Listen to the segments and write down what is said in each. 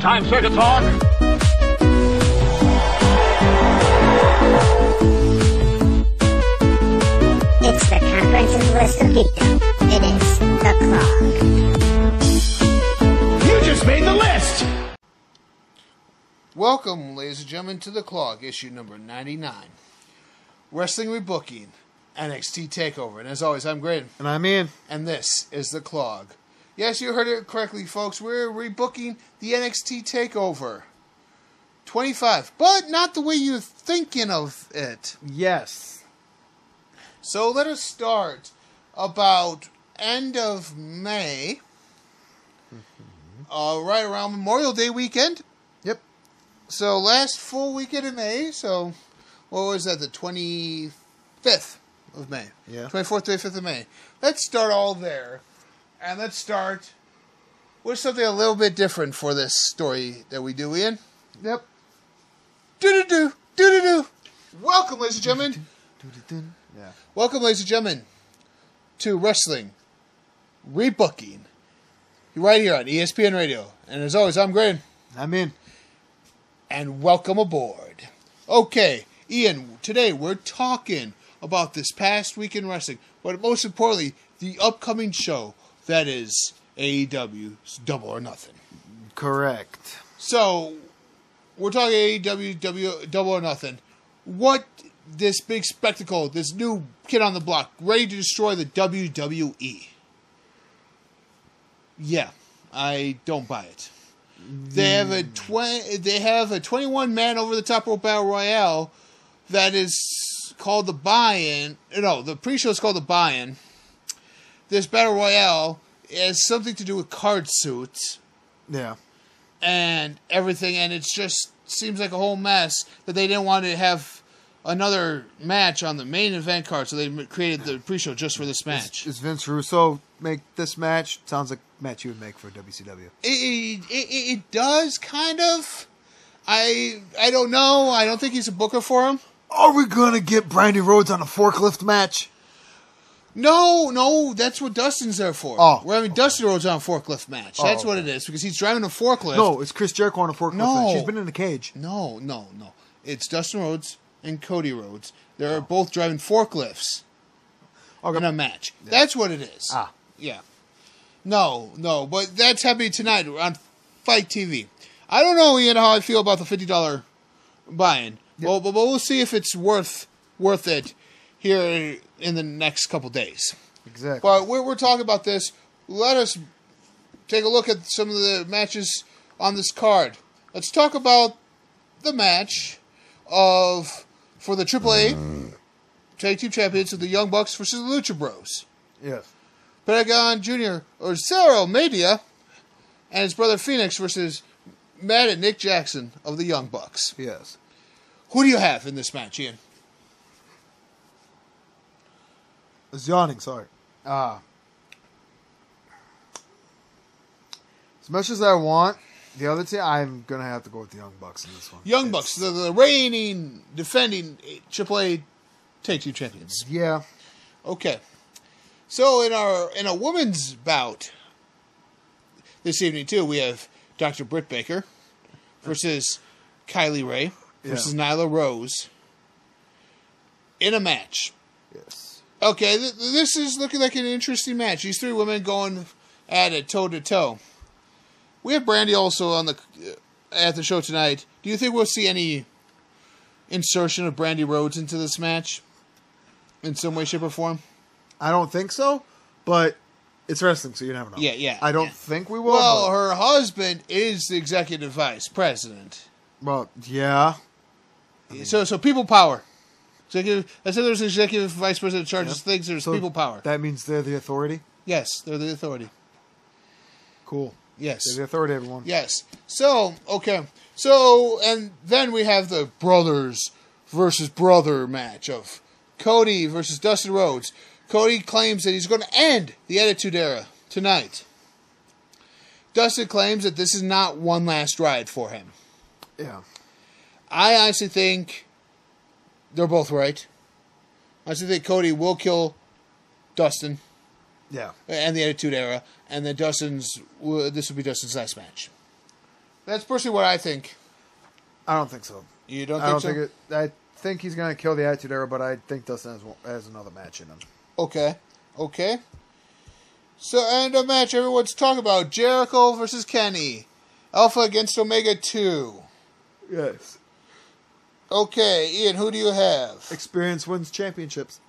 Time, sir, to talk. It's the comprehensive list of people. It is the clog. You just made the list! Welcome, ladies and gentlemen, to the Clog, issue number 99. Wrestling Rebooking, NXT TakeOver. And as always, I'm Graydon, And I'm Ian. and this is the Clog. Yes, you heard it correctly, folks. We're rebooking the NXT TakeOver 25, but not the way you're thinking of it. Yes. So let us start about end of May, uh, right around Memorial Day weekend. Yep. So last full weekend of May. So what was that? The twenty fifth of May. Yeah. Twenty fourth, twenty fifth of May. Let's start all there, and let's start with something a little bit different for this story that we do. Ian. Yep. Do do do do do do. Welcome, ladies and gentlemen. Yeah. Welcome, ladies and gentlemen, to Wrestling Rebooking. You're right here on ESPN Radio. And as always, I'm Graydon. I'm Ian. and welcome aboard. Okay, Ian, today we're talking about this past week in wrestling, but most importantly, the upcoming show that is AEW's Double or Nothing. Correct. So, we're talking AEW W, Double or Nothing. What this big spectacle, this new kid on the block, ready to destroy the WWE? Yeah, I don't buy it. They have a hmm. twenty. They have a twenty-one man over the top rope battle royale that is called the buy-in. No, the pre-show is called the buy-in. This battle royale has something to do with card suits Yeah. and everything, and it just seems like a whole mess that they didn't want to have another match on the main event card, so they created the pre-show just for this match. Does Vince Russo make this match? Sounds like a match you would make for WCW. It, it, it, it does kind of. I I don't know. I don't think he's a booker for him. Are we gonna get Brandi Rhodes on a forklift match? No, no, that's what Dustin's there for. Oh. We're having Dustin Rhodes on a forklift match. Oh, That's what it is because he's driving a forklift. No, it's Chris Jericho on a forklift No. match. She's been in a cage. no, no, no. It's Dustin Rhodes and Cody Rhodes. They're both driving forklifts Okay. in a match. That's what it is. Ah. Yeah. No, no, but that's happening tonight on FITE TV. I don't know, Ian, how I feel about the fifty dollar buy-in. Well, but, but we'll see if it's worth worth it here in the next couple days. Exactly. But we're, we're talking about this. Let us take a look at some of the matches on this card. Let's talk about the match of for the AAA mm. Tag Team Champions of the Young Bucks versus the Lucha Bros. yes. Pentagon Jr. or Cero Miedo and his brother Fenix versus Matt and Nick Jackson of the Young Bucks. Yes. Who do you have in this match, Ian? I was yawning. Sorry. Ah. as much as I want the other team, I'm gonna have to go with the Young Bucks in this one. Young It's- Bucks, the, the reigning, defending AAA Tag Team Champions. Yeah. Okay. So in our in a women's bout this evening too, we have Dr. Britt Baker versus Kylie Rae versus Nyla Rose in a match. Yes. Okay, th- this is looking like an interesting match. These three women going at it toe to toe. We have Brandi also on the uh, at the show tonight. Do you think we'll see any insertion of Brandi Rhodes into this match in some way, shape, or form? I don't think so, but it's wrestling, so you never know. Yeah, yeah, I don't yeah. think we will. Well, but- her husband is the executive vice president. well, yeah. so, so people power. Executive. I said there's an executive vice president in charge of things. There's So people power. That means they're the authority. yes, they're the authority. Cool. Yes. They're the authority, everyone. Yes. So, okay. So, and then we have the brothers versus brother match of Cody versus Dustin Rhodes. Cody claims that he's going to end the Attitude Era tonight. Dustin claims that this is not one last ride for him. Yeah. I honestly think they're both right. I honestly think Cody will kill Dustin Yeah. and the Attitude Era, and then Dustin's. This will be Dustin's last match. That's personally what I think. I don't think so. You don't I think don't so? think it. I think he's gonna kill the Attitude Era, but I think Dustin has, has another match in him. Okay. Okay. So, end of match everyone's talking about Jericho versus Kenny. Alpha against Omega 2. Yes. Okay, Ian, who do you have? Experience wins championships.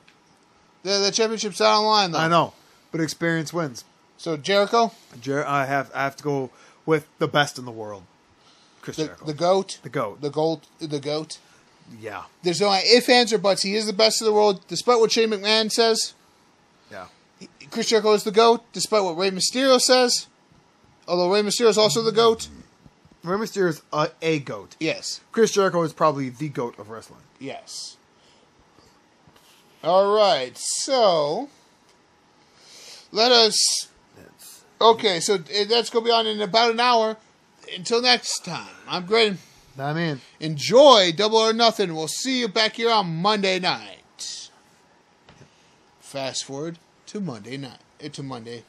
The, the championship's not online, though. I know, but experience wins. So, Jericho, Jer- I have I have to go with the best in the world, Chris the, Jericho, the GOAT. the goat. The GOAT. The GOAT. yeah, There's no if, ands, or buts. He is the best in the world, despite what Shane McMahon says. yeah. Chris Jericho is the GOAT, despite what Rey Mysterio says. Although Rey Mysterio is also the GOAT. Rey Mysterio is a, a goat. Yes. Chris Jericho is probably the goat of wrestling. Yes. All right. So let us. Okay, so uh, that's going to be on in about an hour. Until next time, I'm Graydon. I mean, Enjoy Double or Nothing. We'll see you back here on Monday night. Fast forward to Monday night. uh, To Monday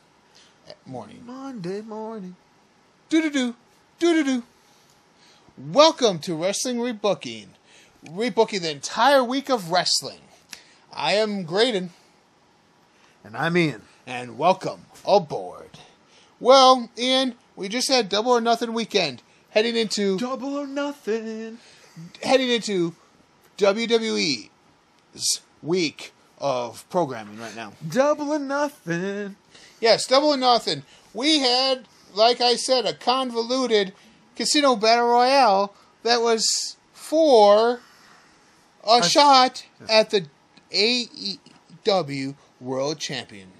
morning. Monday morning. Do do do. Do do do. Welcome to Wrestling Rebooking. Rebooking the entire week of wrestling. I am Graydon, And I'm Ian. and welcome aboard. Well, Ian, we just had Double or Nothing weekend, heading into Double or nothing. heading into WWE's week of programming right now. Double or nothing. Yes, Double or Nothing. We had, like I said, a convoluted casino battle royale that was for a shot at the AEW World Championship.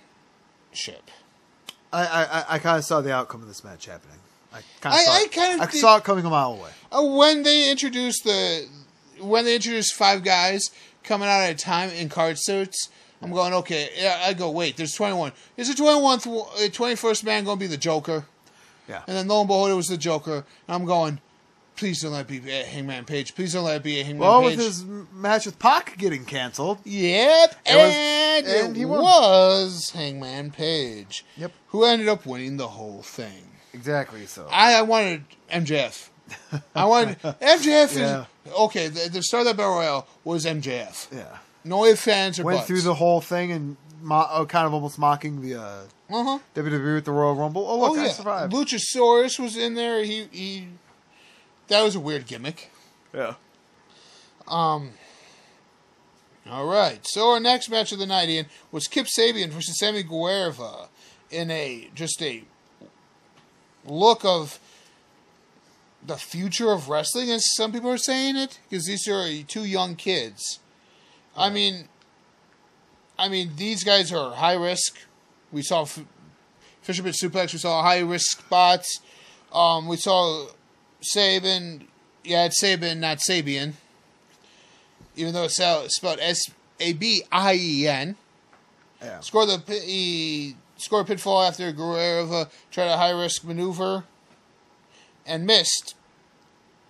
I I, I, I kind of saw the outcome of this match happening. I kind I- of saw, I it- I saw it coming a mile away. Uh, when they introduced the when they introduced five guys coming out at a time in card suits, I'm going okay. I go wait. There's 21. Is the 21th, uh, 21st man going to be the Joker? Yeah. And then lo and behold, it was the Joker. And I'm going, please don't let it be a Hangman Page. Please don't let it be a Hangman Well, Page. with his match with Pac getting canceled, Yep, was- and, and he won. was Hangman Page. Yep. Who ended up winning the whole thing. exactly. So I, I wanted MJF. I wanted MJF. Yeah. Is, okay, the, the start of that battle royale was MJF. yeah, No ifs, fans, or went buts. through the whole thing and mo- uh, kind of almost mocking the uh, Uh-huh. WWE with the Royal Rumble. Oh look, oh I yeah, survived. Luchasaurus was in there. He he. That was a weird gimmick. Yeah. Um. All right. So our next match of the night, Ian, was Kip Sabian versus Sammy Guevara in a just a look of the future of wrestling, as some people are saying it, because these are two young kids. I mean, I mean, these guys are high risk. We saw F- Fisherman Suplex. We saw high risk spots. Um, we saw Saban. Yeah, it's Saban, not Sabian even though it's spelled S A B I E N. Yeah. Scored the he scored a pitfall after Guerrero tried a high risk maneuver and missed.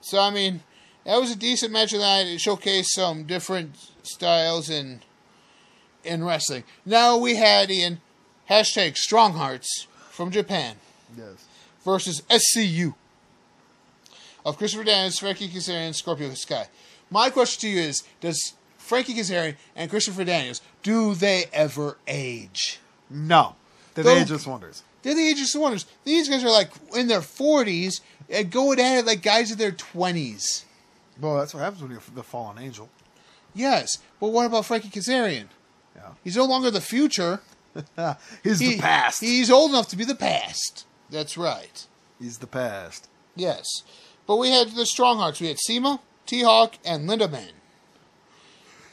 So I mean, that was a decent match of the night. It showcased some different styles in in wrestling. Now we had Ian hashtag Strong Hearts from Japan Yes. versus SCU of Christopher Daniels, Frankie Kazarian, and Scorpio Sky. My question to you is: Does Frankie Kazarian and Christopher Daniels do they ever age? No. The Though- ageless wonders. They're the wonders. These guys are like in their forties and going at it like guys in their twenties. Well, that's what happens when you're the fallen angel. Yes, but what about Frankie Kazarian? Yeah. He's no longer the future. He's He- the past. He's old enough to be the past. That's right. He's the past. Yes. But we had the Strong Hearts. We had CIMA, T Hawk, and Lindaman,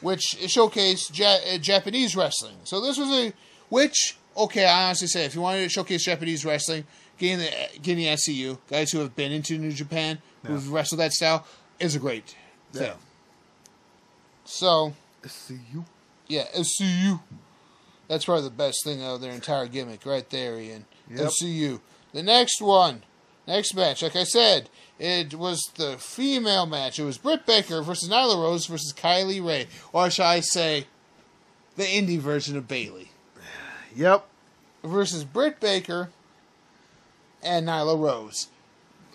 which showcased ja- uh, Japanese wrestling. So this was a. Which, okay, I honestly say, if you wanted to showcase Japanese wrestling, getting the, getting the SCU, guys who have been into New Japan, who've wrestled that style, is a great thing. Yeah. So, See you. Yeah, SCU. That's probably the best thing of their entire gimmick right there, Ian. Yep. SCU. The next one, next match, like I said, it was the female match. It was Britt Baker versus Nyla Rose versus Kylie Rae. Or shall I say, the indie version of Bailey. Yep. Versus Britt Baker and Nyla Rose.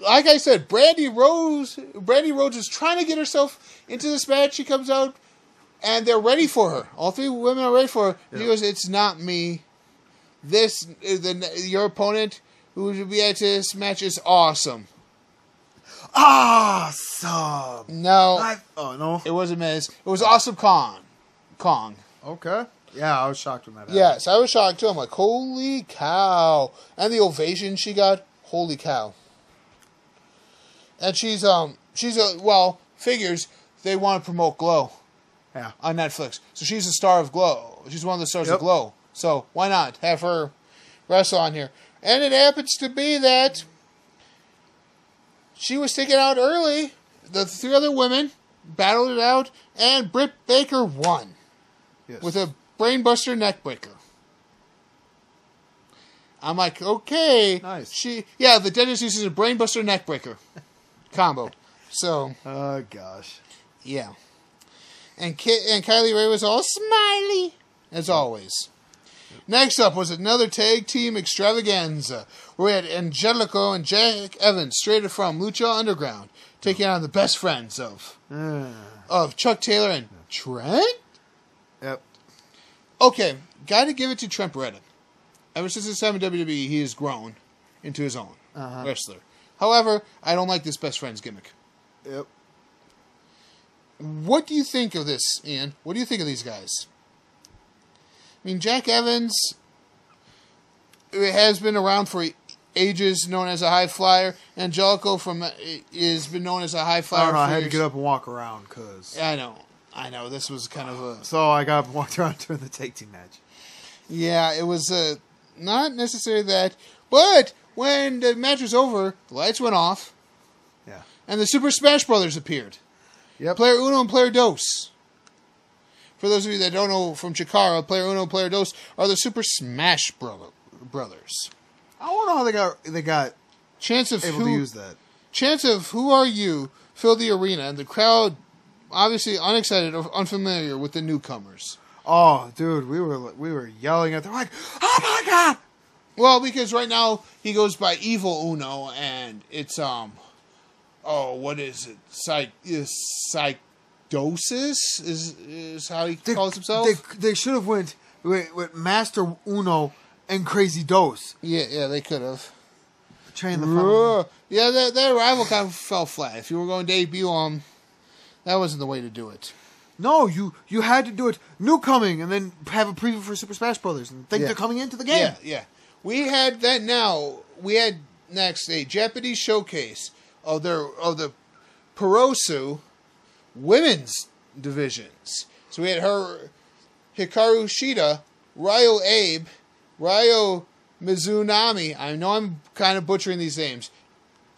like I said, Brandi Rose, Brandi Rose is trying to get herself into this match. She comes out, and they're ready for her. All three women are ready for her. She goes, "It's not me. This, the your opponent who would be at this match is awesome." Awesome. No, I, oh no. it wasn't Miz. It was Awesome Kong. Kong. Okay. Yeah, I was shocked when that happened. Yes, I was shocked too. I'm like, holy cow! And the ovation she got, holy cow! And she's um she's a well figures they want to promote Glow Yeah. on Netflix, so she's a star of Glow. She's one of the stars Yep. of Glow. So why not have her wrestle on here? And it happens to be that she was taken out early. The three other women battled it out, and Britt Baker won Yes. with a brainbuster neckbreaker. I'm like, okay. Nice. She, yeah, the dentist uses a brainbuster neckbreaker combo. So Oh gosh. yeah, and Ki- and Kylie Rae was all smiley as always. Next up was another tag team extravaganza where we had Angelico and Jack Evans straight from Lucha Underground taking on the best friends of Uh, of Chuck Taylor and Trent. yep. Okay, got to give it to Trent Beretta. Ever since his time in WWE, he has grown into his own Uh-huh. wrestler. However, I don't like this best friends gimmick. Yep. What do you think of this, Ian? What do you think of these guys? I mean, Jack Evans has been around for ages, known as a high flyer. Angelico from is been known as a high flyer. I don't know. I had to get up and walk around because. I know, I know. This was kind of a So I got up and walked around during the tag team match. Yeah, it was uh, not necessarily that, but when the match was over, the lights went off, Yeah. and the Super Smash Brothers appeared. Yep. Player Uno and Player Dos. For those of you that don't know from Chikara, Player Uno and Player Dos are the Super Smash Bro- Brothers. I don't know how they got they got Chance of able who, to use that. chance of who are you filled the arena, and the crowd obviously unexcited or unfamiliar with the newcomers. Oh, dude, we were we were yelling at. They're like, "Oh my god!" Well, because right now he goes by Evil Uno, and it's um, oh, what is it? Psych, is psychosis is is how he They, calls himself. They, they should have went with, with Master Uno and Crazy Dose. yeah, yeah, they could have. Train the. Yeah, that that rival kind of fell flat. If you were going to debut him, that wasn't the way to do it. No, you you had to do it new coming and then have a preview for Super Smash Brothers and think Yeah. they're coming into the game. Yeah, yeah. We had that now. We had next a Japanese showcase of their of the Perosu women's divisions. So we had her Hikaru Shida, Riho Abe, Ryo Mizunami. I know I'm kind of butchering these names.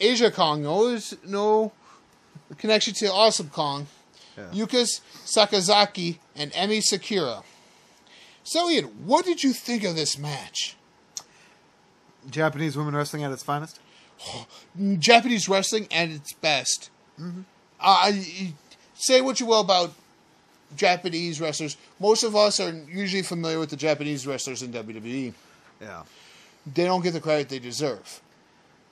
Aja Kong, no, no connection to Awesome Kong. Yeah. Yuka Sakazaki and Emi Sakura. So, Ian, what did you think of this match? Japanese women wrestling at its finest. Japanese wrestling at its best. Mm-hmm. Uh, say what you will about Japanese wrestlers. Most of us are usually familiar with the Japanese wrestlers in WWE. Yeah. They don't get the credit they deserve.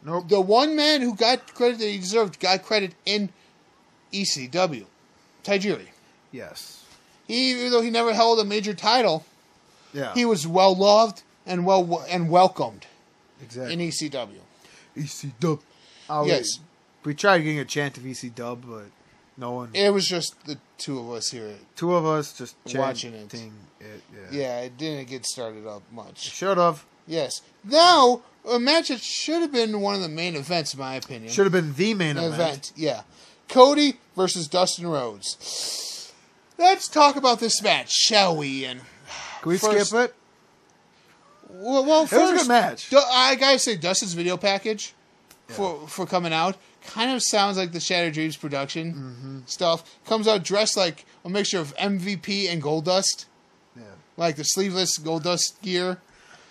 Nope. The one man who got credit that he deserved got credit in ECW, Tajiri. Yes. He, even though he never held a major title, Yeah. he was well loved and well and welcomed exactly. in ECW. EC Dub. Oh, Yes. We, we tried getting a chant of EC Dub, but no one. It was just the two of us here. two of us just Watching it. it. yeah. Yeah, it didn't get started up much. Should have. Yes. Now, a match that should have been one of the main events, in my opinion. Should have been the main event. event. Yeah. Cody versus Dustin Rhodes. Let's talk about this match, shall we? And Can we First- skip it? Well, well It was a good first, match. I gotta say, Dustin's video package for for coming out kind of sounds like the Shattered Dreams production Mm-hmm. stuff. Comes out dressed like a mixture of MVP and Goldust, Yeah. like the sleeveless Goldust gear.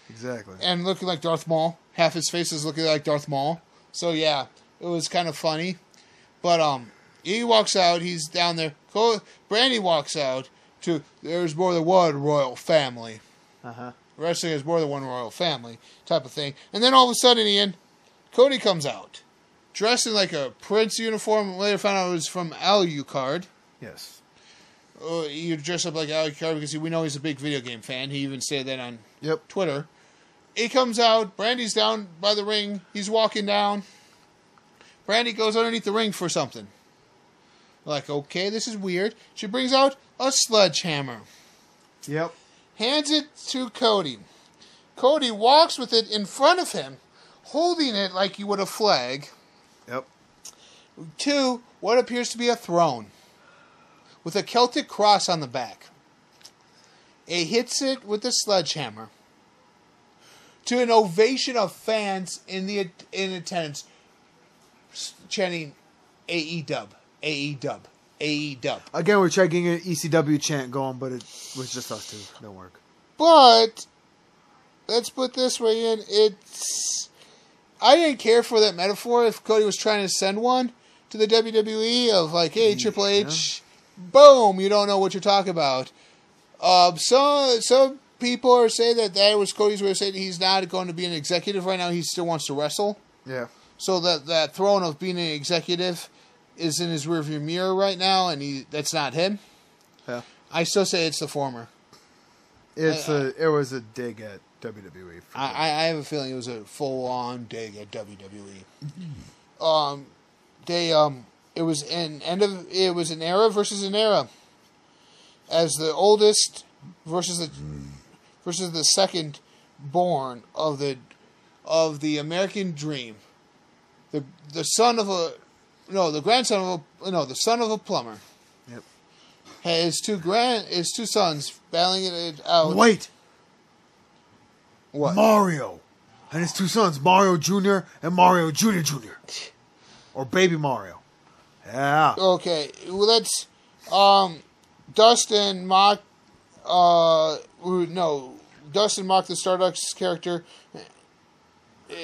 Exactly. and looking like Darth Maul. Half his face is looking like Darth Maul. So yeah, it was kind of funny. But um, he walks out. He's down there. Brandi walks out. To there's more than one royal family. Uh huh. Wrestling is more than one royal family type of thing. And then all of a sudden, Ian, Cody comes out. dressed in like a Prince uniform. Later found out it was from Alucard. Yes. Uh, you dress up like Alucard because we know he's a big video game fan. He even said that on Yep. Twitter. He comes out. Brandi's down by the ring. He's walking down. Brandi goes underneath the ring for something. Like, okay, this is weird. She brings out a sledgehammer, Yep. Hands it to Cody. Cody walks with it in front of him, holding it like you would a flag, Yep. to what appears to be a throne with a Celtic cross on the back. He hits it with a sledgehammer to an ovation of fans in the in attendance chanting AE dub, AE dub, AE dub. Again, we're checking an ECW chant going, but it was just us two. Don't work. But let's put this way in. It's I didn't care for that metaphor if Cody was trying to send one to the WWE of like, hey, Triple H, boom, you don't know what you're talking about. Um, some some people are saying that that was Cody's way of saying he's not going to be an executive right now. He still wants to wrestle. Yeah. So that that throne of being an executive is in his rearview mirror right now, and he that's not him. Yeah. I still say it's the former. It's I- a. It was a dig at WWE. I. I I have a feeling it was a full on dig at WWE. Um, they um, it was an end of it was an era versus an era. As the oldest versus the versus the second born of the of the American dream, the the son of a no the grandson of a no the son of a plumber. Yep. His two grand his two sons battling it out. Wait, What? Mario, and his two sons, Mario Junior and Mario Junior Junior, or Baby Mario. Yeah. Okay, well, let's. Um, Dustin mock. Uh, no, Dustin mocked the Stardust character. uh,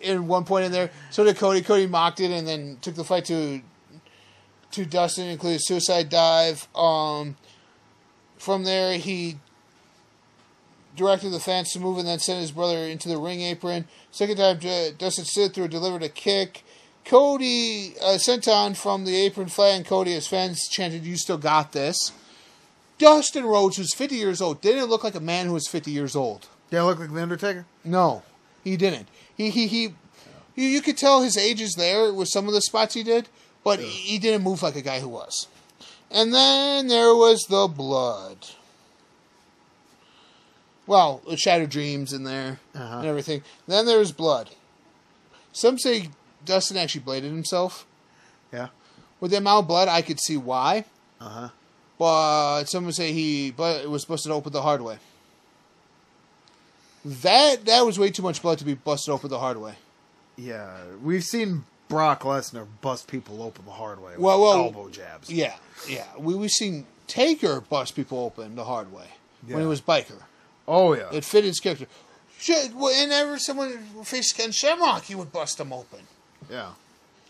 In one point in there, so did Cody. Cody mocked it and then took the fight to to Dustin, including suicide dive. Um, from there, he directed the fans to move and then sent his brother into the ring apron. Second time, Dustin slid through, delivered a kick. Cody uh, sent on from the apron, flattened Cody as fans chanted, "You still got this." Dustin Rhodes, who's 50 years old, didn't look like a man who was 50 years old. Didn't look like the Undertaker? No, he didn't. He he he. You, you could tell his age is there with some of the spots he did, but he, he didn't move like a guy who was. And then there was the blood. Well, Shattered Dreams in there Uh-huh. and everything. Then there was blood. Some say Dustin actually bladed himself. Yeah. With the amount of blood, I could see why. Uh huh. But some would say he but it was busted open the hard way. That that was way too much blood to be busted open the hard way. Yeah, we've seen Brock Lesnar bust people open the hard way. With Well, well, elbow jabs. Yeah, yeah. We we've seen Taker bust people open the hard way when he was biker. Oh yeah. It fit his character. Shit, whenever someone faced Ken Shamrock, he would bust them open. yeah.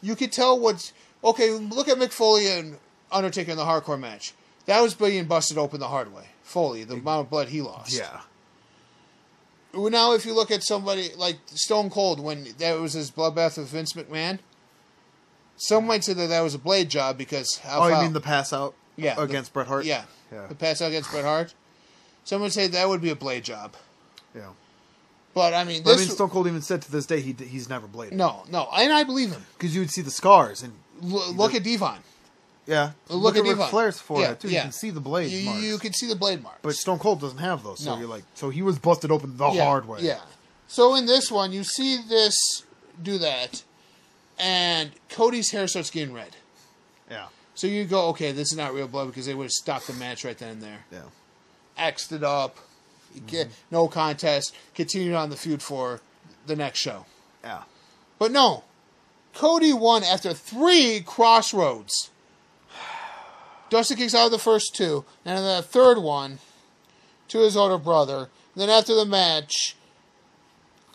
You could tell what's okay. Look at Mick Foley and Undertaker in the hardcore match. That was being busted open the hard way. Foley, the amount of blood he lost. Yeah. Now, if you look at somebody like Stone Cold, when that was his bloodbath with Vince McMahon, some might say that that was a blade job because how Oh, you mean the pass out? yeah the- Against Bret Hart? Yeah, Yeah. the pass out against Bret Hart. Some would say that would be a blade job, Yeah. but I mean, But I mean, Stone Cold even said to this day he he's never bladed. no, no, and I believe him. Because you would see the scars and L- look at Devon. Yeah. Look, at Ric. Flair's forehead Yeah, too. yeah. You can see the blade You, marks. you can see the blade marks. But Stone Cold doesn't have those, so No. you're like, so he was busted open the yeah, hard way. Yeah. So in this one, you see this do that, and Cody's hair starts getting red. Yeah. So you go, okay, this is not real blood because they would have stopped the match right then and there. Yeah. X'd it up, get mm-hmm. no contest, continued on the feud for the next show. Yeah. But no, Cody won after three crossroads. Dustin kicks out the first two, and then the third one to his older brother. then after the match,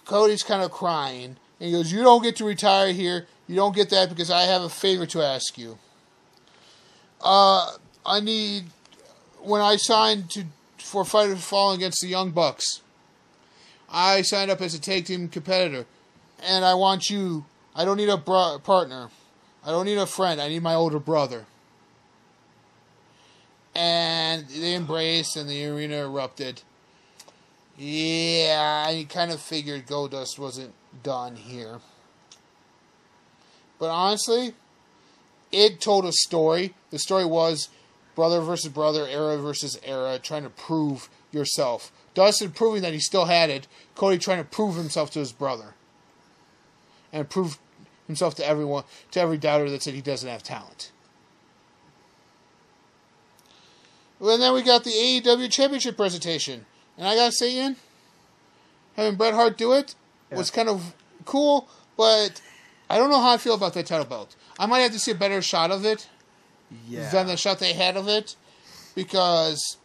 Cody's kind of crying, and he goes, "You don't get to retire here. You don't get that because I have a favor to ask you. Uh, I need when I signed to for Fighter Falling against the Young Bucks. I signed up as a tag team competitor, and I want you I don't need a bro- partner. I don't need a friend. I need my older brother. And they embraced, and the arena erupted. Yeah, I kind of figured Goldust wasn't done here. But honestly, it told a story. The story was brother versus brother, era versus era, trying to prove yourself. Dustin proving that he still had it. Cody trying to prove himself to his brother, and prove himself to everyone, to every doubter that said he doesn't have talent. Well, then we got the AEW Championship presentation, and I gotta say, Ian, having Bret Hart do it was kind of cool, but I don't know how I feel about that title belt. I might have to see a better shot of it Yeah. than the shot they had of it because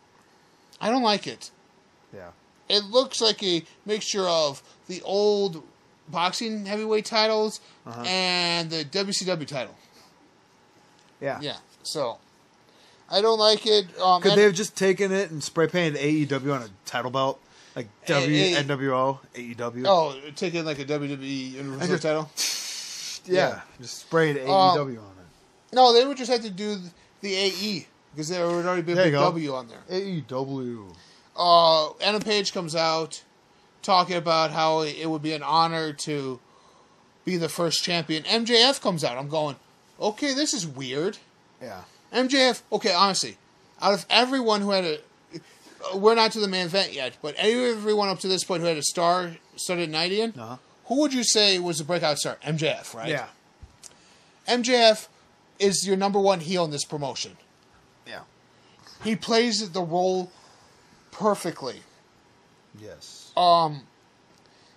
I don't like it. yeah. It looks like a mixture of the old boxing heavyweight titles Uh-huh. and the WCW title. Yeah. Yeah, so I don't like it. Um, Could and- they have just taken it and spray painted AEW on a title belt? Like W, A- A- NWO, AEW? oh, taking like a WWE Universal just- title. yeah. Just sprayed Um, AEW on it. No, they would just have to do the AE because there would already be a There big you go. W on there. AEW. uh, Adam Page comes out talking about how it would be an honor to be the first champion. MJF comes out. I'm going, okay, this is weird. Yeah. MJF, okay, honestly, out of everyone who had a, uh, we're not to the main event yet, but everyone up to this point who had a star started night in, Uh-huh. who would you say was the breakout star? MJF, right? Yeah. MJF is your number one heel in this promotion. Yeah. He plays the role perfectly. Yes. Um,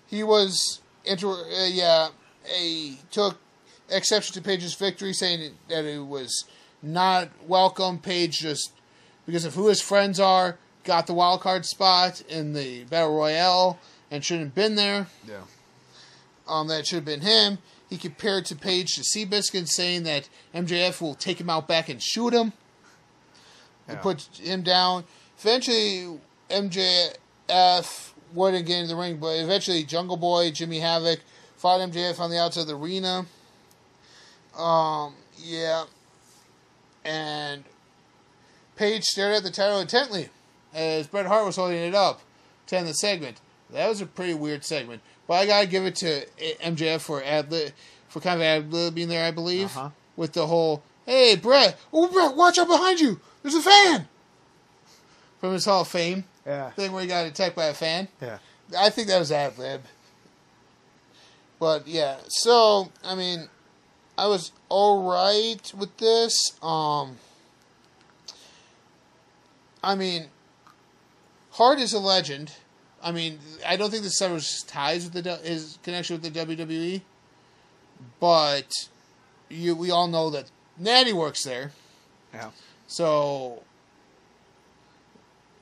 he was inter uh, yeah, he took exception to Page's victory, saying that it was not welcome. Page just because of who his friends are, got the wild card spot in the battle royale and shouldn't have been there. yeah. Um, that should have been him. He compared to Page to Seabiscuit, saying that MJF will take him out back and shoot him. Yeah. And put him down. Eventually, MJF wouldn't get in the ring, but eventually, Jungle Boy, Jimmy Havoc, fought MJF on the outside of the arena. Um, yeah. And Page stared at the title intently as Bret Hart was holding it up to end the segment. That was a pretty weird segment. But I gotta give it to MJF for ad lib, for kind of ad libbing there, I believe, Uh-huh. with the whole "Hey, Bret, Oh, Brett! Watch out behind you! There's a fan!" From his Hall of Fame Yeah. thing where he got attacked by a fan. Yeah. I think that was ad lib. But yeah, so I mean, I was all right with this. Um, I mean, Hart is a legend. I mean, I don't think this severs ties with the his connection with the WWE, but you we all know that Natty works there. Yeah. So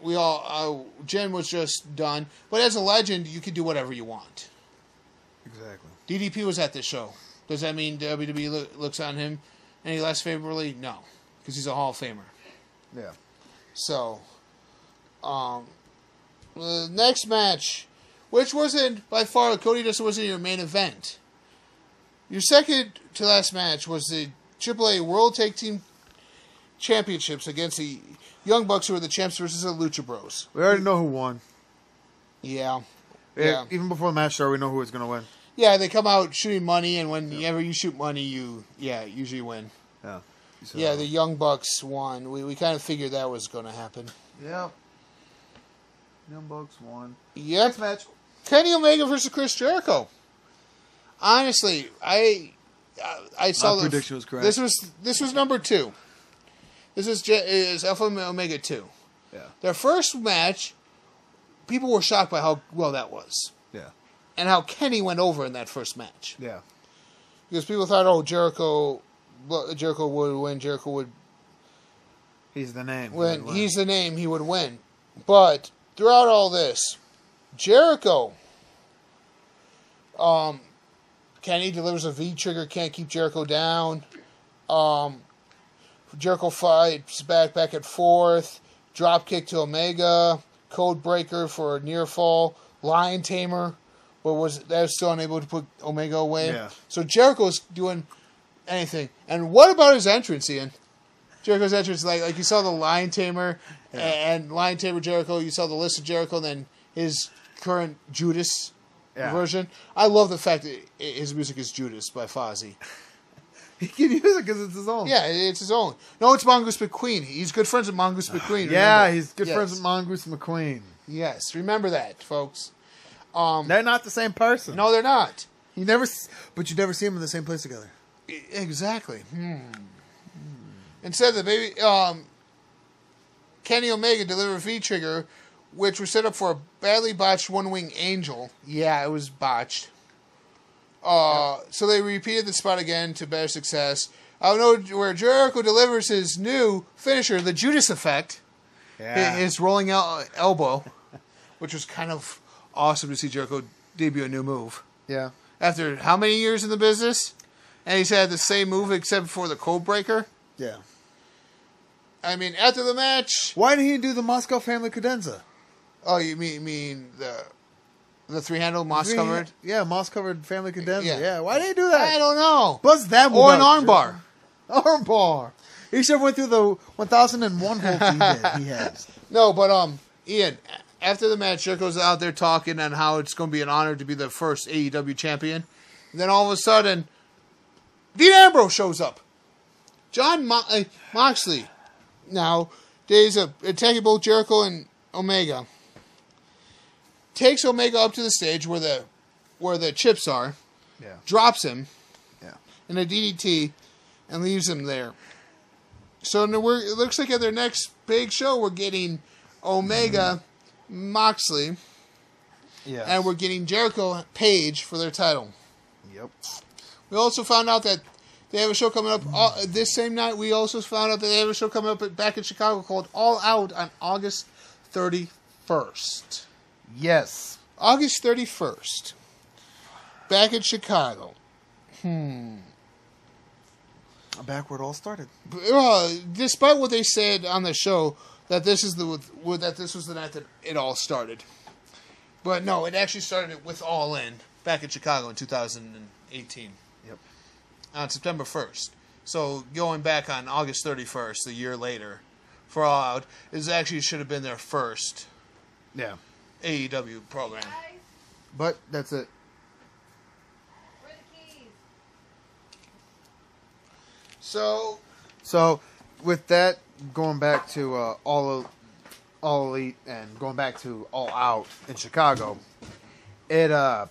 we all uh, Jen was just done, but as a legend, you can do whatever you want. Exactly. DDP was at this show. Does that mean WWE loo- looks on him any less favorably? No, because he's a Hall of Famer. Yeah. So, um, the next match, which wasn't by far Cody just wasn't your main event. Your second to last match was the AAA World Tag Team Championships against the Young Bucks, who were the champs versus the Lucha Bros. We already know who won. Yeah, Yeah. Yeah. Even before the match started, we know who was going to win. Yeah, they come out shooting money, and whenever you shoot money, you yeah usually win. Yeah. So, Yeah, the Young Bucks won. We we kind of figured that was going to happen. Yep. Young Bucks won. Yep. match. Kenny Omega versus Chris Jericho. Honestly, I I, I saw My the prediction was correct. This was this was number two. This is is Alpha Omega two. Yeah. Their first match, people were shocked by how well that was, Yeah. And how Kenny went over in that first match Yeah. because people thought, oh, Jericho, Jericho would win. Jericho would He's the name. when He he's the name, he would win. But throughout all this, Jericho, um, Kenny delivers a V trigger, can't keep Jericho down. Um, Jericho fights back, back and forth. Drop kick to Omega, code breaker for a near fall, lion tamer, but was that still unable to put Omega away. Yeah. So Jericho's doing anything. And what about his entrance, Ian? Jericho's entrance, like like you saw the Lion Tamer yeah. and Lion Tamer Jericho. You saw the list of Jericho, and then his current Judas Yeah. version. I love the fact that his music is Judas by Fozzy. He can use it because it's his own. Yeah, it's his own. No, it's Mongoose McQueen. He's good friends with Mongoose McQueen. Yeah, remember? he's good Yes. friends with Mongoose McQueen. Yes, remember that, folks. Um, They're not the same person. no, they're not. you never, s- but you never see them in the same place together. Exactly. Hmm. Instead, the baby um, Kenny Omega delivered a V trigger, which was set up for a badly botched one wing angel. Yeah, it was botched. Uh, so they repeated the spot again to better success. I don't know where Jericho delivers his new finisher, the Judas effect. Yeah. his rolling el- elbow, which was kind of awesome to see Jericho debut a new move yeah. after how many years in the business, and he's had the same move except for the code breaker. Yeah. I mean, after the match, Why didn't he do the Moscow Family Cadenza? oh, you mean mean the the three handle moss covered? Yeah, moss covered Family Cadenza. Yeah. Yeah. Why didn't he do that? I don't know. Buzz that Or an armbar. Armbar. He should have went through the 1001 hold he did. He has. No, but um, Ian, after the match, Jericho's out there talking on how it's going to be an honor to be the first AEW champion. And then all of a sudden, Dean Ambrose shows up. John Mo- uh, Moxley. Now, a attacking both Jericho and Omega. Takes Omega up to the stage where the where the chips are, Yeah. drops him Yeah. in a DDT, and leaves him there. So we're, it looks like at their next big show, we're getting Omega, Moxley, Yeah. and we're getting Jericho Page for their title. yep. We also found out that they have a show coming up uh, this same night. We also found out that they have a show coming up at- back in Chicago called All Out on August 31st. Yes. August 31st. Back in Chicago. Hmm. Back where it all started. uh, despite what they said on the show that this is the that this was the night that it all started, but no, it actually started with All In back in Chicago in 2018 Yep. on September 1st. So going back on August 31st, a year later, for All Out is actually should have been their first Yeah. AEW program. But that's it. where are the keys? So So, with that, going back to uh, all all elite and going back to all out in Chicago, it uh,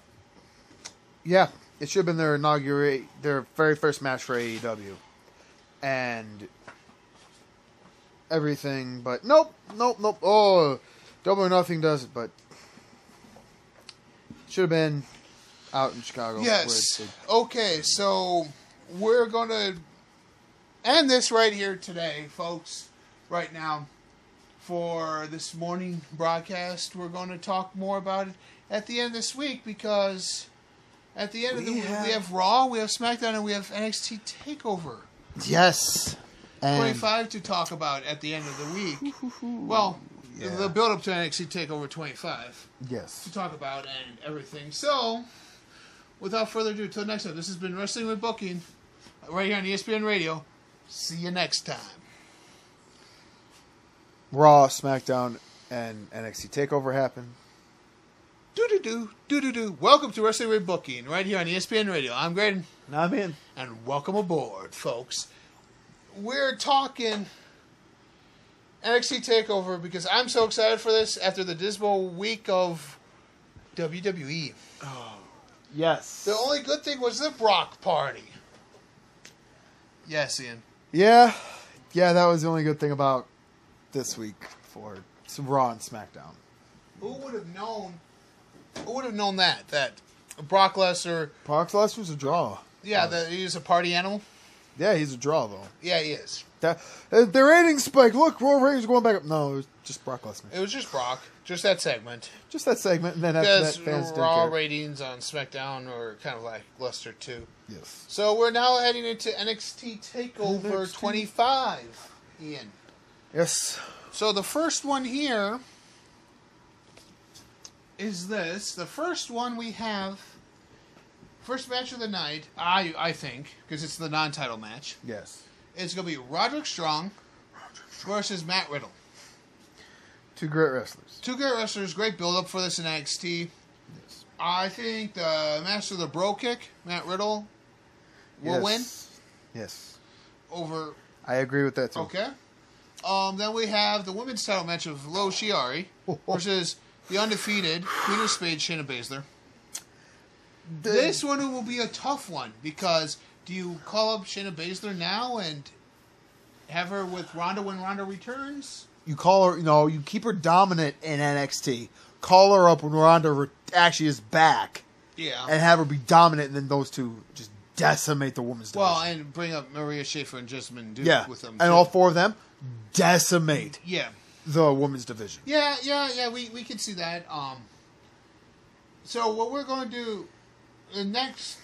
yeah, it should have been their inaugurate their very first match for AEW, and everything. But nope, nope, nope. Oh, double or nothing does it, but should have been out in Chicago. Yes. Okay, so we're going to end this right here today, folks. Right now, for this morning broadcast, we're going to talk more about it at the end of this week because at the end of the week have- we have Raw, we have SmackDown, and we have NXT Takeover yes, and 25 to talk about at the end of the week. Well, Yeah. the build up to NXT Takeover 25 yes. to talk about and everything. So, without further ado, till next time, this has been Wrestling with Booking right here on ESPN Radio. See you next time. Raw, SmackDown, and NXT Takeover happened. Do do do do do do. Welcome to Wrestling with Booking right here on ESPN Radio. I'm Graydon, Now I'm Ian. and welcome aboard, folks. We're talking NXT Takeover because I'm so excited for this after the dismal week of WWE. Oh, yes. The only good thing was the Brock party. Yes, Ian. Yeah, yeah, that was the only good thing about this week for some Raw and SmackDown. Who would have known? Who would have known that? That Brock Lesnar, Brock Lesnar's a draw. yeah, that he's a party animal. Yeah, he's a draw though. Yeah, he is. That uh, the ratings spike. Look, Raw ratings going back up. No, it was just Brock Lesnar. It was just Brock, just that segment. Just that segment, and then after that, fans Raw ratings on SmackDown were kind of like luster too. Yes. So we're now heading into NXT Takeover NXT. 25, Ian. Yes. So the first one here is this the first one we have? First match of the night, I I think, because it's the non-title match. Yes. It's gonna be Roderick Strong versus Matt Riddle. Two great wrestlers. Two great wrestlers, great build-up for this in NXT. I think the master of the bro kick, Matt Riddle, will win Yes. Yes. over. I agree with that too. Okay. Um, then we have the women's title match of Io Shirai versus the undefeated Queen of Spades, Shayna Baszler. The- This one will be a tough one because do you call up Shayna Baszler now and have her with Ronda when Ronda returns? You call her, you know, you keep her dominant in NXT. Call her up when Ronda actually is back, Yeah. and have her be dominant, and then those two just decimate the women's division. well, and bring up Marina Shafir and Jessamyn Duke yeah, with them. and too. all four of them decimate Yeah. the women's division. Yeah, yeah, yeah. We we can see that. Um. So what we're going to do the next,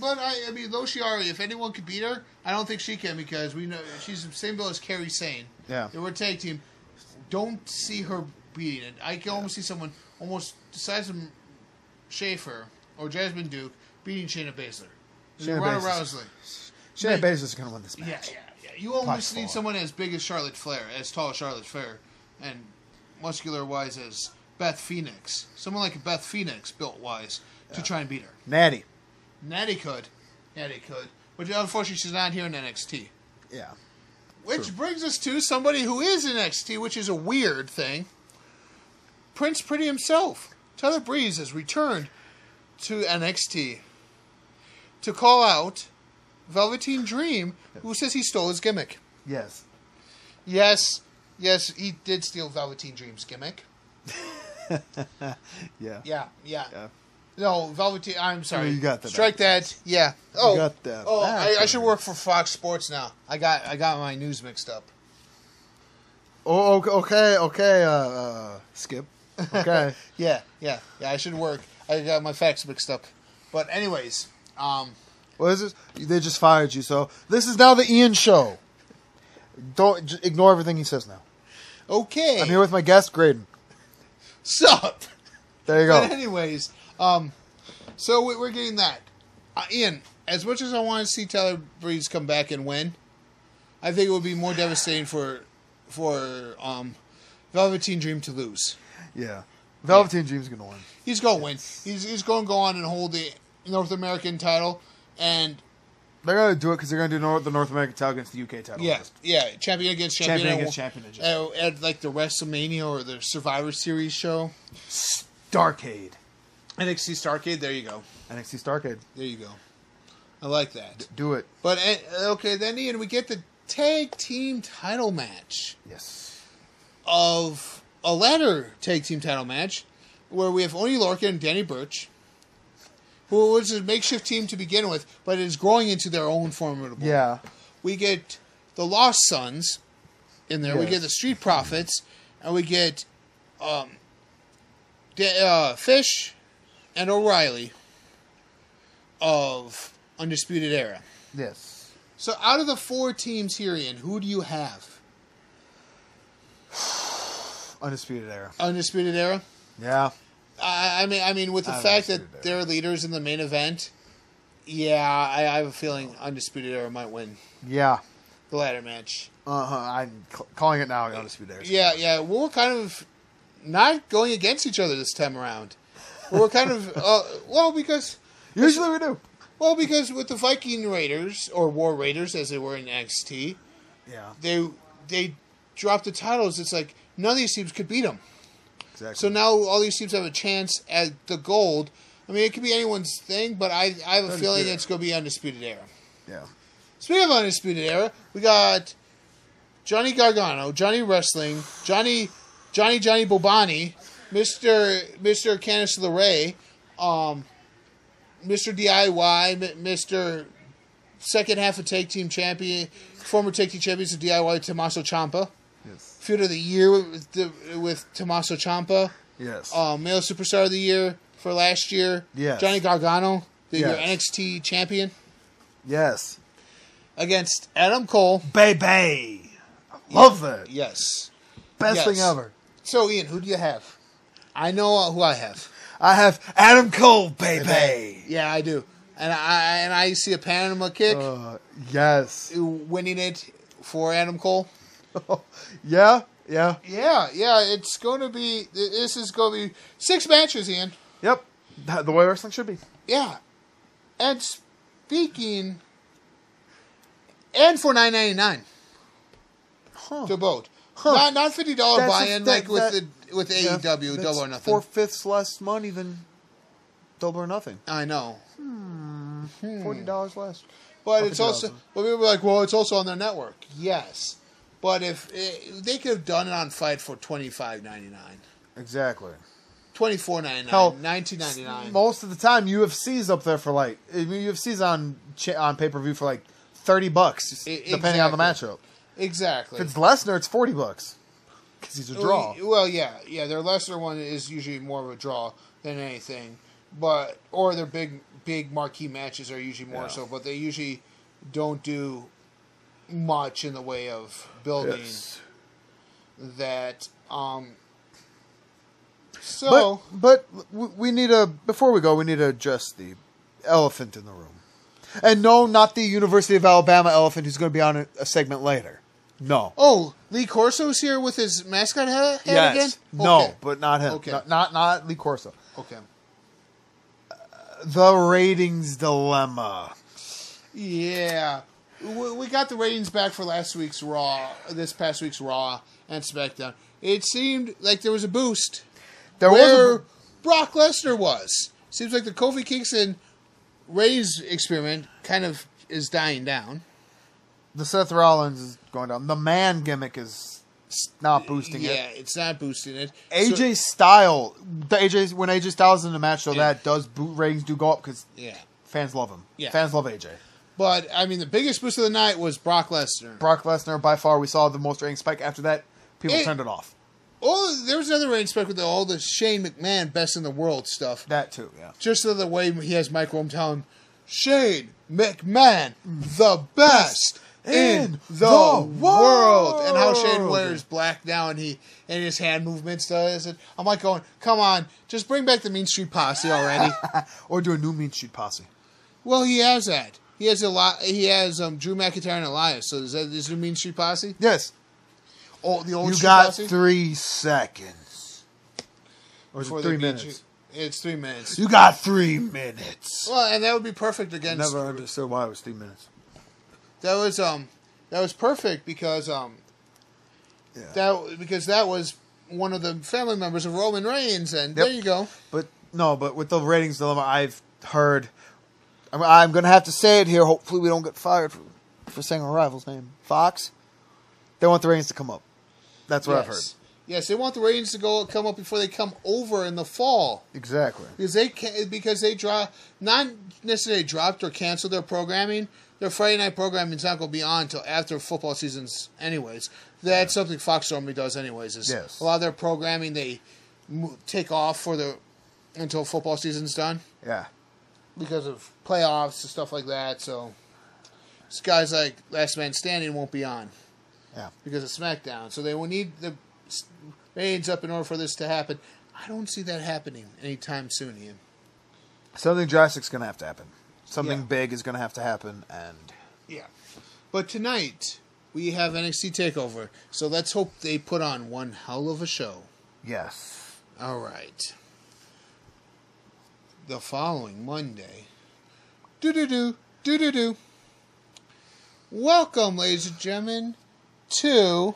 but I, I mean, Io Shirai, if anyone could beat her, I don't think she can because we know she's the same bill as Kairi Sane. Yeah. They were a tag team. Don't see her beating it. I can almost see someone almost the size of Shafir or Jessamyn Duke beating Shayna Baszler. Shayna Ronda Baszler. Rousey. Shayna Baszler's is going to win this match. yeah, yeah. yeah. You almost By need someone as big as Charlotte Flair, as tall as Charlotte Flair, and muscular wise as Beth Phoenix. Someone like Beth Phoenix, built wise, to try and beat her. Natty. Natty could. Natty could. But unfortunately, she's not here in NXT. Yeah. Which True. brings us to somebody who is in NXT, which is a weird thing. Prince Pretty himself, Tyler Breeze, has returned to NXT to call out Velveteen Dream, who says he stole his gimmick. Yes. Yes, yes, he did steal Velveteen Dream's gimmick. Yeah. Yeah, yeah. Yeah. No, Velveteen. I'm sorry. You got that Strike that. Yeah. Oh, got that Oh, I, I should work for Fox Sports now. I got I got my news mixed up. Oh, okay, okay, okay uh, uh, Skip. Okay. Yeah, yeah, yeah. I should work. I got my facts mixed up. But anyways, um, what is this? They just fired you, so this is now the Ian show. Don't j- ignore everything he says now. okay. I'm here with my guest, Graydon. Sup? There you go. But go. anyways, um, so we- we're getting that. Uh, Ian, as much as I want to see Tyler Breeze come back and win, I think it would be more devastating for for um, Velveteen Dream to lose. Yeah. Velveteen Dream's gonna win. He's going to win. He's he's going to go on and hold the North American title, and They're gonna do it because they're gonna do North, the North American title against the UK title. yeah, yeah, champion against champion, Champion against champion, just- at, at like the WrestleMania or the Survivor Series show. Starcade. NXT Starcade. There you go. NXT Starcade. There you go. I like that. Do it. But uh, okay, then Ian, we get the tag team title match Yes. of a ladder tag team title match where we have Oni Lorcan and Danny Burch, who was a makeshift team to begin with, but is growing into their own formidable. Yeah. We get the Lost Sons in there. We get the Street Profits, and we get um, Da- uh, Fish and O'Reilly of Undisputed Era. Yes. So out of the four teams here, in who do you have? Undisputed era. Undisputed Era. Yeah. I, I mean, I mean, with the fact that Undisputed they're leaders in the main event, yeah, I, I have a feeling Undisputed Era might win Yeah. the ladder match. Uh huh. I'm c- calling it now. Undisputed era. Yeah, yeah, we're kind of not going against each other this time around. We're kind of uh, well because Usually we do. well because with the Viking Raiders or War Raiders as they were in NXT, Yeah. they they dropped the titles. It's like none of these teams could beat them. Exactly. So now all these teams have a chance at the gold. I mean, it could be anyone's thing, but I, I have a feeling it's going to be Undisputed Era. yeah. Speaking of Undisputed Era, we got Johnny Gargano, Johnny Wrestling, Johnny Johnny Johnny Bobani, Mister Mister Candice LeRae, um, Mister DIY, Mister Second Half of Tag Team Champion, former Tag Team Champions of DIY, Tommaso Ciampa. Yes. Feud of the Year with, the, with Tommaso Ciampa. Yes. Um, male Superstar of the Year for last year. Yes. Johnny Gargano, the your Yes. NXT champion, yes. against Adam Cole. Baby. Love that. Yes. Best Yes. thing ever. So, Ian, who do you have? I know who I have. I have Adam Cole, baby. Yeah, I do. And I and I see a Panama kick Uh, yes. winning it for Adam Cole. yeah. Yeah. Yeah, yeah, it's going to be. This is going to be six matches, Ian. Yep. The way wrestling should be. Yeah, and speaking, and for nine ninety nine Huh. to both. Huh. Not not fifty dollar buy in that- like with the with Yeah, AEW double or nothing. Four fifths less money than double or nothing. I know, hmm, hmm. Forty dollars less. but it's also. $50. But people are like, well, it's also on their network. Yes, but if eh, they could have done it on FITE for twenty five ninety nine. Exactly. Twenty four ninety nine, nineteen ninety nine. Most of the time, UFC's up there for like eh, I mean, UFC's on on pay per view for like thirty bucks, E- depending on the matchup. Exactly. If it's Lesnar, it's forty bucks because he's a draw. Well, yeah, yeah. Their lesser one is usually more of a draw than anything, but or their big, big marquee matches are usually more Yeah. so. But they usually don't do much in the way of building Yes. that. Um. So But but we need a before we go, we need to address the elephant in the room, and no, not the University of Alabama elephant who's going to be on a, a segment later. No. oh, Lee Corso's here with his mascot hat, hat yes. again. No, Okay. but not him. Okay. Not, not not Lee Corso. okay. Uh, the ratings dilemma. Yeah, we we got the ratings back for last week's Raw, this past week's Raw and SmackDown. It seemed like there was a boost There where was Brock Lesnar was. Seems like the Kofi Kingston ratings experiment kind of is dying down. the Seth Rollins is going down. The man gimmick is not boosting yeah, it. Yeah, it's not boosting it. AJ Style, the AJ when AJ Styles is in the match, so Yeah. that does boot ratings do go up because yeah, fans love him. Yeah. Fans love AJ. but I mean, the biggest boost of the night was Brock Lesnar. Brock Lesnar by far we saw the most rating spike. After that, people It- turned it off. Oh, there was another rating spike with the, all the Shane McMahon best in the world stuff. That too, yeah. just so the way he has Mike Rome tell him, Shane McMahon, the best in the, world. and how Shane wears black now, and he and his hand movements does it. I'm like going, come on, just bring back the Mean Street Posse already. Or do a new Mean Street Posse. well, he has that. He has a lot. He has um, Drew McIntyre and Elias. So is that this new Mean Street Posse? Yes, Oh, the old you Street got Posse. three seconds. Or is it three minutes? It's three minutes. You got three minutes. Well, and that would be perfect against. Never understood why it was three minutes. That was um that was perfect because um Yeah. that because that was one of the family members of Roman Reigns, and Yep. there you go. But no, but with the ratings dilemma, I've heard. I'm, I'm going to have to say it here. Hopefully, we don't get fired for, for saying our rival's name. Fox. They want the ratings to come up. That's what I've heard. yes. Yes, they want the ratings to go come up before they come over in the fall Exactly. because they can, because they draw not necessarily dropped or canceled their programming. Their Friday night programming is not going to be on until after football seasons, anyways. That's something Fox normally does, anyways. Is Yes. a lot of their programming they take off for the until football season's done. Yeah. because of playoffs and stuff like that. So guys like Last Man Standing won't be on. Yeah. Because of SmackDown. So they will need the s- ratings up in order for this to happen. I don't see that happening anytime soon, Ian. Something drastic's going to have to happen. Something Yeah. big is going to have to happen, and Yeah. But tonight we have NXT Takeover. So let's hope they put on one hell of a show. yes, All right. The following Monday. Do do do do do do. Welcome, ladies and gentlemen, to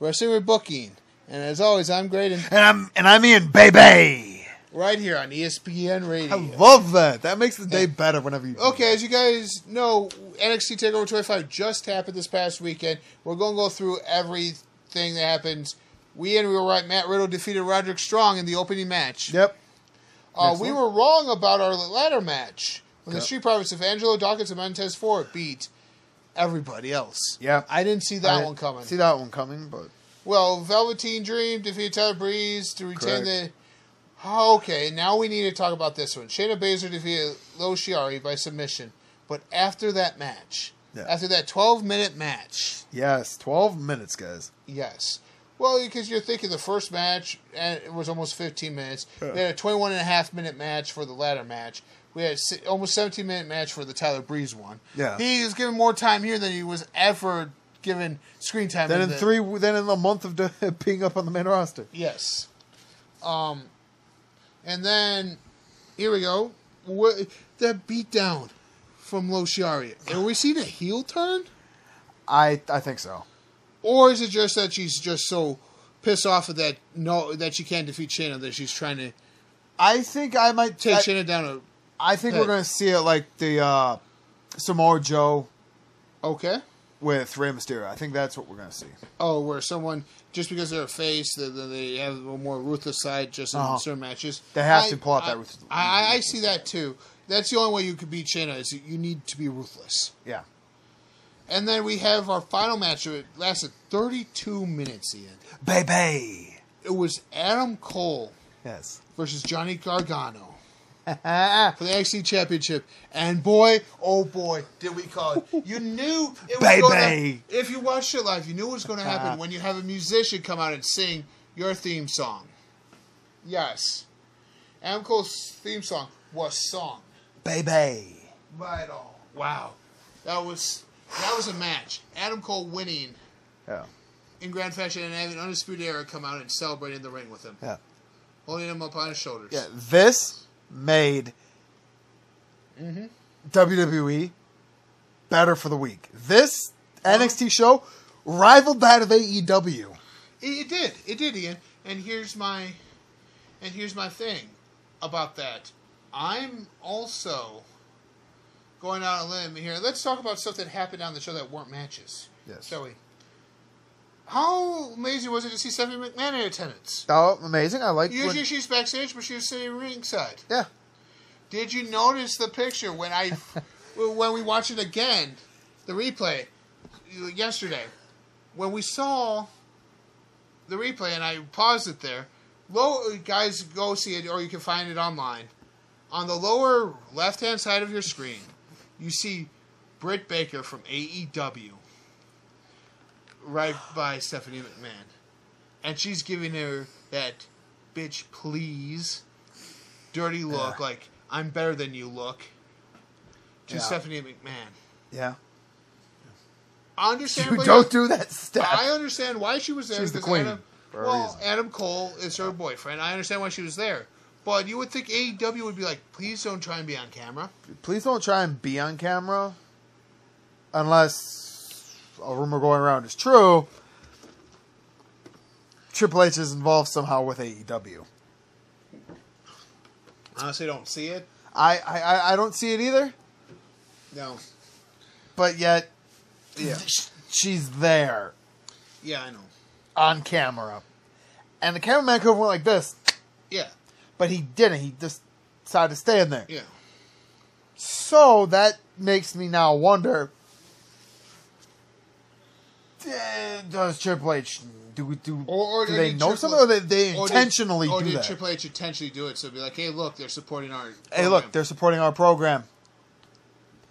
Wrestling with Booking. And as always, I'm Graydon, and I'm and I'm in, baby. Right here on ESPN Radio. I love that. That makes the day better whenever you. Okay, as you guys know, NXT TakeOver 25 just happened this past weekend. We're going to go through everything that happens. We and we were right. Matt Riddle defeated Roderick Strong in the opening match. Yep. Uh, we were wrong about our ladder match when the Street Profits of Angelo Dawkins and Montez Ford beat everybody else. Yeah. I didn't see that didn't one coming. See that one coming, but Well, Velveteen Dream defeated Tyler Breeze to retain Correct. the. Okay, now we need to talk about this one. Shayna Baszler defeated Io Shirai by submission, but after that match, Yeah. after that 12 minute match, yes, twelve minutes, guys. yes, Well, because you're thinking the first match and it was almost 15 minutes. We had a 21 and a half minute match for the latter match. We had a almost 17 minute match for the Tyler Breeze one. Yeah. he was given more time here than he was ever given screen time. Then in the- three, then in a month of being up on the main roster. Yes. Um, and then here we go. What, that beatdown from Io Shirai. Are we seeing a heel turn? I I think so. Or is it just that she's just so pissed off of that no that she can't defeat Shayna that she's trying to I think I might take I, Shayna down a I think we're gonna see it like the uh, Samoa Joe okay. with Rey Mysterio. I think that's what we're gonna see. Oh, where someone just because they're a face, that that they have a more ruthless side just in Uh-huh. certain matches. They have I- to pull out I- that ruthless- I, I, I see that too. That's the only way you could beat Shayna is you need to be ruthless. Yeah. And then we have our final match. It lasted 32 minutes. Ian. Baby. It was Adam Cole Yes. versus Johnny Gargano for the NXT Championship. And boy, oh boy, did we call it! You knew it was Baby. going to. If you watched it live, you knew it was going to happen when you have a musician come out and sing your theme song. Yes, Adam Cole's theme song was sung. Baby. Right on. Wow, that was that was a match. Adam Cole winning Yeah. in grand fashion and having Undisputed Era come out and celebrate in the ring with him, Yeah. holding him up on his shoulders. Yeah. This made Mm-hmm. WWE better for the week. This NXT show rivaled that of AEW. It, did. It did, Ian. And here's my and here's my thing about that. I'm also going out on a limb here. Let's talk about stuff that happened on the show that weren't matches. Yes. Shall we? How amazing was it to see Stephanie McMahon in attendance? Oh, amazing! I like. Usually When, she's backstage, but she was sitting ringside. yeah. Did you notice the picture when I when we watched it again, the replay yesterday, when we saw the replay and I paused it there. Low guys, go see it, or you can find it online. On the lower left hand side of your screen, you see Britt Baker from AEW, right by Stephanie McMahon, and she's giving her that bitch please dirty look, Yeah. like I'm better than you look, to Yeah. Stephanie McMahon. Yeah. I understand. You don't do that step. I understand why she was there. She's the queen, Adam, well. Adam Cole is her boyfriend. I understand why she was there. But you would think AEW would be like, please don't try and be on camera. Please don't try and be on camera unless a rumor going around is true. Triple H is involved somehow with AEW. Honestly, don't see it. I, I, I- don't see it either, No. but yet Yeah. she's there Yeah, I know. on camera. And the cameraman could have went like this, Yeah. but he didn't. He just decided to stay in there. Yeah. So that makes me now wonder: Does Triple H do we do? Or, or do they did know Triple- something, or they, they or did- intentionally or do did that? Triple H intentionally do it? So be like, hey, look, they're supporting our. hey, look, they're supporting our program.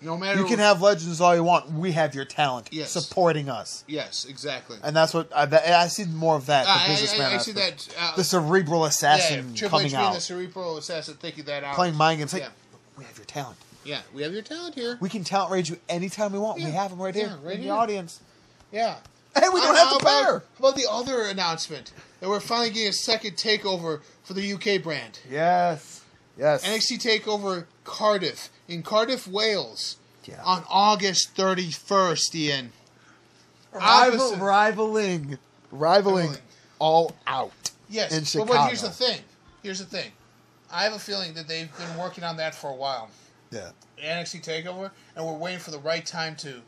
no matter You can have legends all you want. We have your talent Yes. supporting us, Yes, exactly. and that's what I, I see more of that. The I, I, businessman, I, I see that. Uh, the cerebral yeah, assassin Triple H coming being out, the cerebral assassin, thinking that out. playing mind games. Like, Yeah. we have your talent. Yeah, we have your talent here. We can talent rage you anytime we want. Yeah. We have them right here right in here. the audience, Yeah. and we don't How have to about, about the other announcement that we're finally getting a second takeover for the UK brand? Yes, yes. NXT Takeover Cardiff in Cardiff, Wales, Yeah. on August thirty first. Ian, Rival, rivaling, rivaling, Rivaling. all out. yes. in but, Chicago. but here's the thing. Here's the thing. I have a feeling that they've been working on that for a while. Yeah, NXT Takeover, and we're waiting for the right time to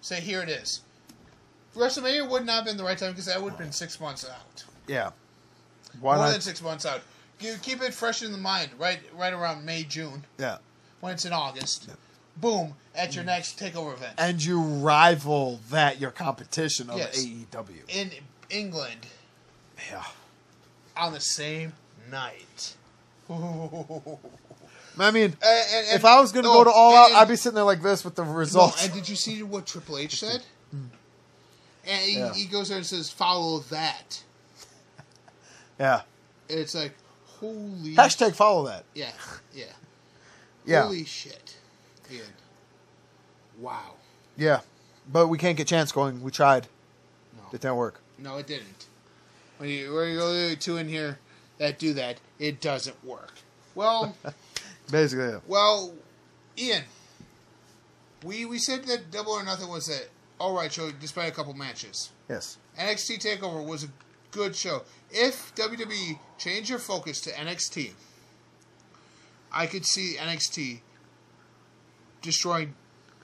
say, here it is. WrestleMania would not have been the right time because that would have been six months out. yeah. Why More not? than six months out. You keep it fresh in the mind, right? Right around May, June, yeah, when it's in August. Boom! At your mm. next takeover event and you rival that your competition of Yes. AEW. in England Yeah. on the same night. I mean, uh, And- and- if I was going to oh, go to All Out, and- I'd be sitting there like this with the No, results. and did you see what Triple H said? Mm. And he, Yeah. he goes there and says, "Follow that." Yeah. It's like, holy. Hashtag follow that. Yeah, yeah. Yeah. Holy shit. Ian. Wow. Yeah. But we can't get chance going. We tried. No. It didn't work. No, it didn't. When you, when you go to two in here that do that, it doesn't work. Well, Basically, yeah. well, Ian, we we said that Double or Nothing was a all right show despite a couple matches. Yes. NXT Takeover was a good show. If WWE changed their focus to NXT, I could see NXT destroying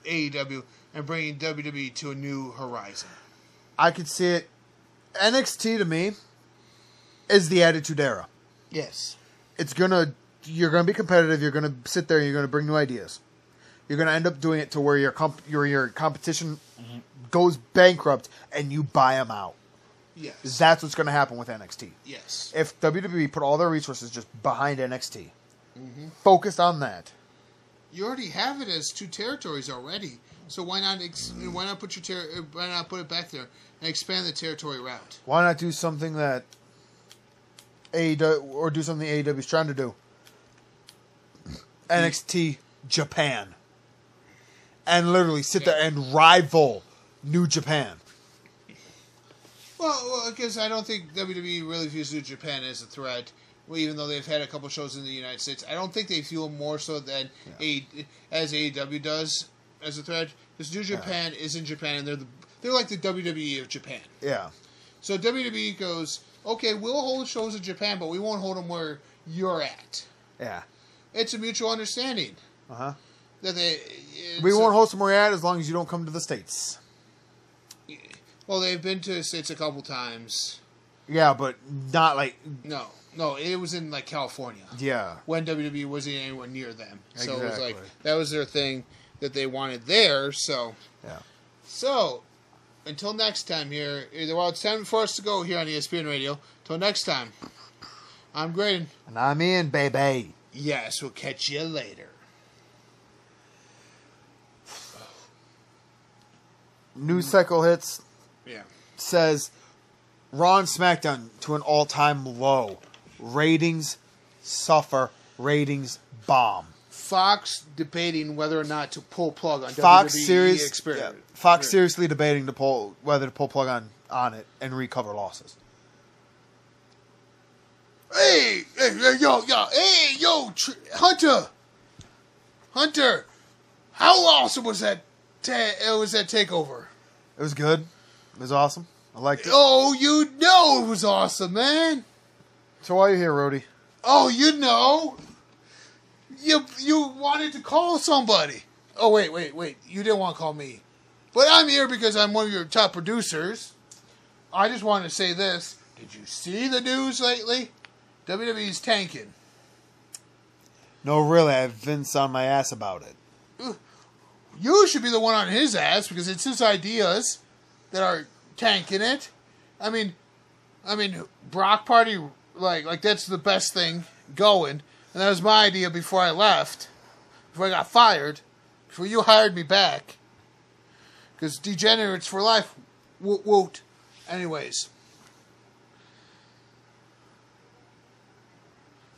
AEW and bringing WWE to a new horizon. I could see it. NXT to me is the Attitude Era. Yes. It's gonna. You're gonna be competitive. You're gonna sit there. and You're gonna bring new ideas. You're gonna end up doing it to where your comp, your your competition goes bankrupt and you buy them out. Yes. That's what's gonna happen with NXT. Yes. If WWE put all their resources just behind NXT, mm-hmm. focused on that, You already have it as two territories already. So why not ex- why not put your ter- why not put it back there and expand the territory route? why not do something that AEW or do something AEW is trying to do? NXT Japan, and literally sit there and rival New Japan. Well, well, because I don't think WWE really views New Japan as a threat. Well, even though they've had a couple shows in the United States, I don't think they feel more so than a, as AEW does as a threat. Because New Japan is in Japan, and they're the, they're like the WWE of Japan. Yeah, So WWE goes, okay, we'll hold shows in Japan, but we won't hold them where you're at. yeah, It's a mutual understanding uh huh. That they. Uh, we won't host them where you're at as long as you don't come to the states. Well, they've been to the states a couple times. Yeah, but not like No, no, it was in like California. yeah. when WWE wasn't anywhere near them. So it was like that was their thing that they wanted there. So Yeah. so until next time here, well it's time for us to go here on ESPN Radio. Till next time, I'm Graydon. And I'm in, baby. Yes, we'll catch you later. News cycle hits Yeah. says Raw and SmackDown to an all-time low. Ratings suffer. Ratings bomb. Fox debating whether or not to pull plug on Fox WWE yeah, Fox Yeah. seriously debating to pull whether to pull plug on on it and recover losses. Hey, hey, hey, yo, yo, hey, yo, tr- Hunter, Hunter, how awesome was that? Ta- it was that takeover. It was good. It was awesome. I liked it. Oh, you know it was awesome, man. So why are you here, Rody? Oh, you know, you you wanted to call somebody. Oh wait, wait, wait. You didn't want to call me, but I'm here because I'm one of your top producers. I just wanted to say this. Did you see the news lately? WWE's tanking. No, really, I have Vince on my ass about it. You should be the one on his ass because it's his ideas that are tanking it. I mean, I mean, Brock Party, like, like that's the best thing going, and that was my idea before I left, before I got fired, before you hired me back. Because degenerates for life, woot woot. Anyways,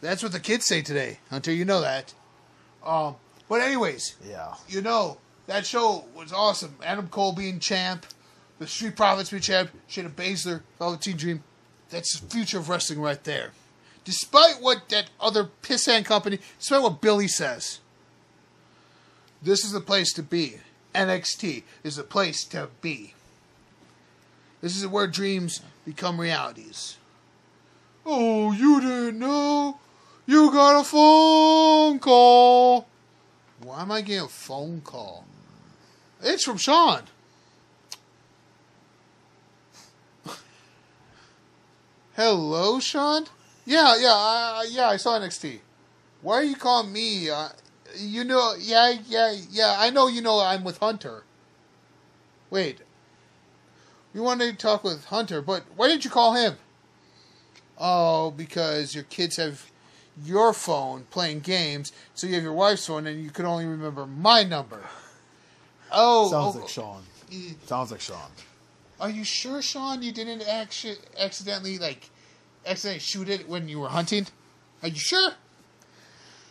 that's what the kids say today, Hunter. You know that. Um, but anyways, Yeah. you know, that show was awesome. Adam Cole being champ, the Street Profits being champ, Shayna Baszler, Velveteen Dream. That's the future of wrestling right there. Despite what that other pissant company, despite what Billy says, this is the place to be. NXT is the place to be. This is where dreams become realities. Oh, you didn't know? You got a phone call. Why am I getting a phone call? It's from Sean. Hello, Sean. Yeah, yeah, I, I- yeah. I saw NXT. Why are you calling me? Uh, you know, yeah, yeah, yeah. I know you know I'm with Hunter. Wait. We wanted to talk with Hunter, but why didn't you call him? Oh, because your kids have your phone playing games, so you have your wife's phone, and you can only remember my number. Oh, Sounds oh, like Sean. eh, Sounds like Sean. Are you sure, Sean? You didn't actu- accidentally like accidentally shoot it when you were hunting? Are you sure?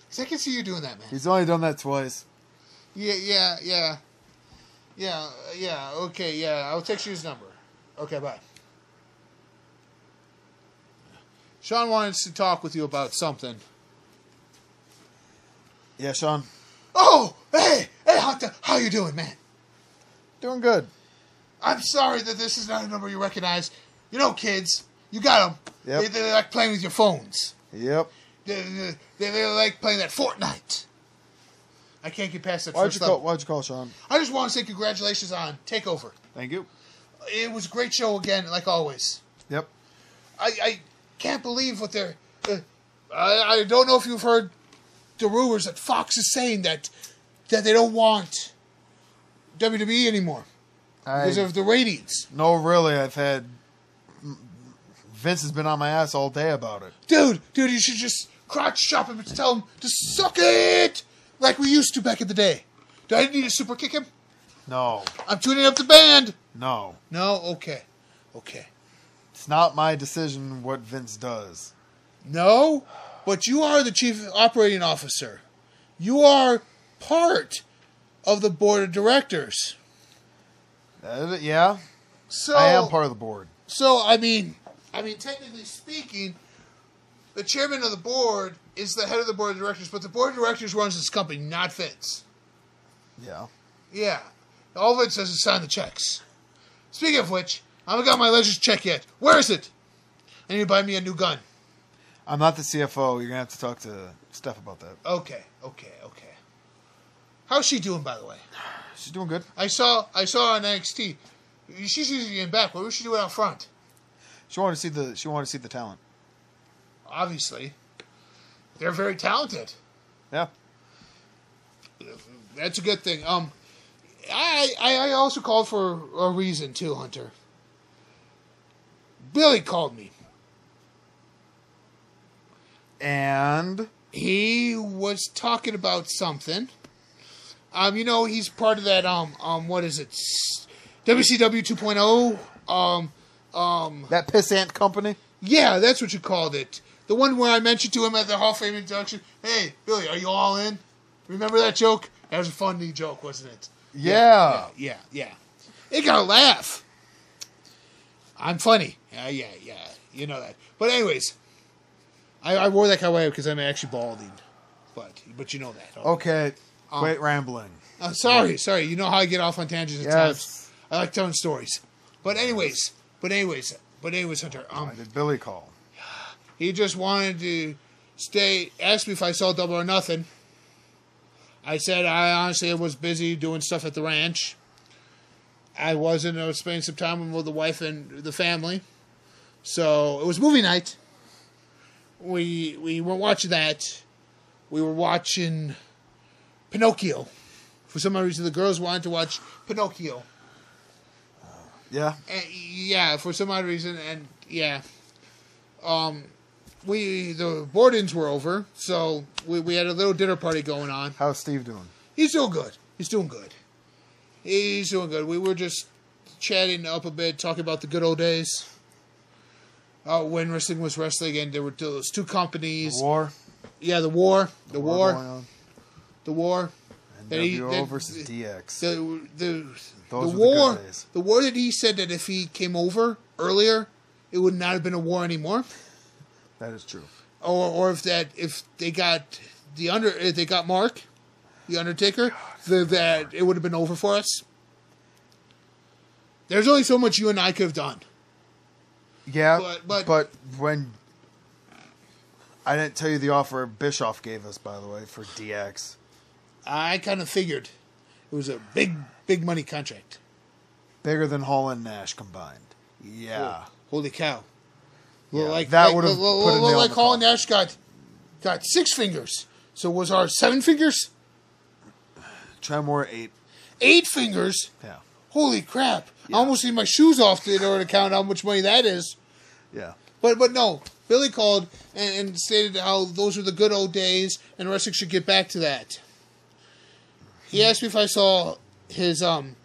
Cause I can see you doing that, man. He's only done that twice. Yeah, yeah, yeah. Yeah, yeah, okay, yeah. I'll text you his number. Okay, bye. Sean wants to talk with you about something. Yeah, Sean. Oh, hey, hey, Hunter, how you doing, man? Doing good. I'm sorry that this is not a number you recognize. You know, kids, you got them. Yep. They, they like playing with your phones. Yep. They, they, they, they like playing that Fortnite. I can't get past that Why'd first you call? Why'd you call Sean? I just want to say congratulations on Takeover. Thank you. It was a great show again, like always. Yep. I, I can't believe what they're. Uh, I, I don't know if you've heard the rumors that Fox is saying that that they don't want WWE anymore I because of the ratings. no, really. I've had Vince has been on my ass all day about it. Dude, dude, you should just crotch chop him and tell him to suck it like we used to back in the day. Do I need to super kick him? No, I'm tuning up the band. no. No, okay, okay. It's not my decision what Vince does. No, but you are the chief operating officer. You are part of the board of directors. Uh, yeah, So I am part of the board. So I mean, I mean, technically speaking, the chairman of the board is the head of the board of directors, but the board of directors runs this company, not Vince. Yeah. Yeah, all Vince does is sign the checks. Speaking of which, I haven't got my ledger's check yet. Where is it? I need to buy me a new gun. I'm not the CFO. You're gonna have to talk to Steph about that. Okay, okay, okay. How's she doing, by the way? She's doing good. I saw I saw her on NXT. She's usually getting back. What was she doing out front? She wanted to see the. She wanted to see the talent. Obviously, they're very talented. Yeah. That's a good thing. Um, I I, I also called for a reason too, Hunter. Billy called me. And He was talking about something. Um, you know, he's part of that. Um, um, what is it? WCW 2.0. Um, um, that pissant company. yeah, that's what you called it. The one where I mentioned to him at the Hall of Fame induction. Hey, Billy, are you all in? Remember that joke? That was a funny joke, wasn't it? Yeah. yeah, yeah. It got a laugh. I'm funny. Yeah, yeah, yeah. You know that. But anyways, I, I wore that way because I'm actually balding. But but you know that. Okay. Um, Quit rambling. Uh, sorry, sorry. You know how I get off on tangents at times. Yes. I like telling stories. But anyways, but anyways, but anyways, Hunter. Um, Why did Billy call? he just wanted to stay. Asked me if I saw Double or Nothing. I said I honestly was busy doing stuff at the ranch. I wasn't. I was spending some time with the wife and the family. So it was movie night. We we were watching that. We were watching Pinocchio. For some reason, the girls wanted to watch Pinocchio. Yeah. And, yeah, for some odd reason, and yeah, um, we the boardings were over, so we, we had a little dinner party going on. How's Steve doing? He's doing good. He's doing good. He's doing good. We were just chatting up a bit, talking about the good old days. Uh, when wrestling was wrestling, and there were those two companies. War. Yeah, the war, the war, going on. The war. That he- that- versus DX. the the Those the were the good war the war that he said that if he came over earlier, it would not have been a war anymore, that is true. or or if that if they got the under if they got Mark, the Undertaker, the, that it would have been over for us. There's only so much you and I could have done. Yeah, But- but- but when I didn't tell you the offer Bischoff gave us, by the way, for DX. I kind of figured it was a big big money contract. Bigger than Hall and Nash combined. Yeah. Holy cow! Yeah, like that like, would've well, put a nail in like Hall and. Nash got got six fingers. So was our seven fingers? Try more eight. Eight fingers. Yeah. Holy crap! I almost need my shoes off in order to count how much money that is. Yeah. But but no, Billy called and, and stated how those were the good old days and wrestling should get back to that. He asked me if I saw his um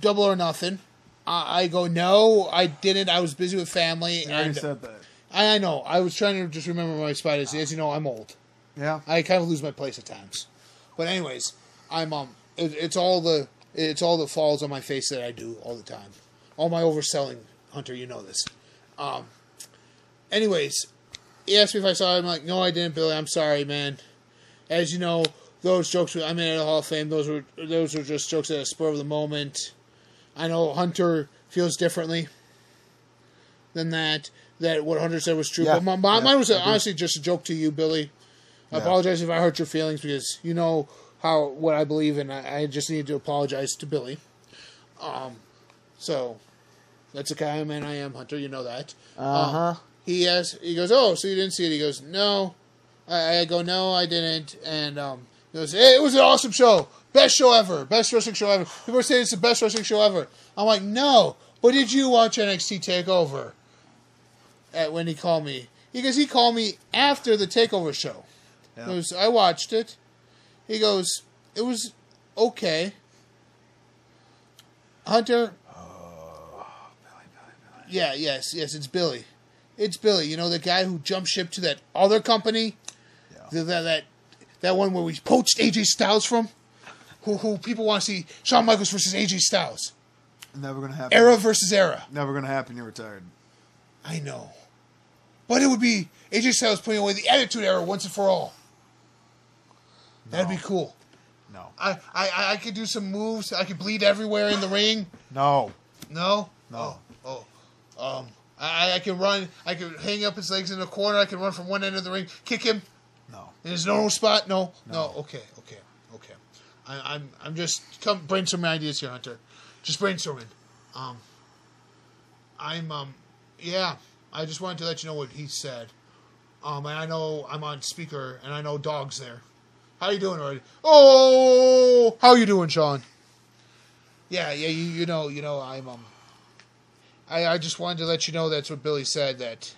double or nothing. I, I go no, I didn't. I was busy with family. I and said that. I, I know. I was trying to just remember my is. As you know, I'm old. Yeah. I kind of lose my place at times. But anyways, I'm um. It, it's all the it's all the falls on my face that I do all the time. All my overselling, Hunter. You know this. Um. Anyways, he asked me if I saw it. I'm like, no, I didn't, Billy. I'm sorry, man. As you know, those jokes. I'm in the Hall of Fame. Those were those were just jokes at a spur of the moment. I know Hunter feels differently than that. That what Hunter said was true, Yeah, but my, my, yeah, mine was I honestly just a joke to you, Billy. I Yeah. apologize if I hurt your feelings because you know how what I believe, and I, I just need to apologize to Billy. Um, so that's the kind of man I am, Hunter. You know that. Uh huh. Um, he asks, he goes, "Oh, so you didn't see it?" He goes, "No." I, I go, "No, I didn't." And um, he goes, it was an awesome show, best show ever, best wrestling show ever." People are saying it's the best wrestling show ever. I'm like, "No," but did you watch NXT Takeover? At when he called me, because he called me after the Takeover show. Yeah. Goes, I watched it. He goes, it was okay. Hunter. Oh, Billy, Billy, Billy. Yeah, yes, yes, it's Billy. It's Billy. You know the guy who jumped ship to that other company, Yeah. the, that that that one where we poached AJ Styles from. Who who people want to see Shawn Michaels versus AJ Styles, Never gonna happen. era versus era. Never gonna happen. You're retired. I know, but it would be AJ Styles putting away the Attitude Era once and for all. That'd be cool. No. I, I I could do some moves. I could bleed everywhere in the ring. No. No, No. Oh, oh. Um, I I can run. I could hang up his legs in the corner. I can run from one end of the ring, kick him There's no. in his normal spot. No, no. No. Okay, okay, okay. I, I'm I'm just come brainstorming ideas here, Hunter. Just brainstorming. Um, I'm um, yeah. I just wanted to let you know what he said. Um, and I know I'm on speaker, and I know dog's there. How you doing already? Oh, how you doing, Sean? Yeah, yeah. You you know you know I'm um. I I just wanted to let you know that's what Billy said that.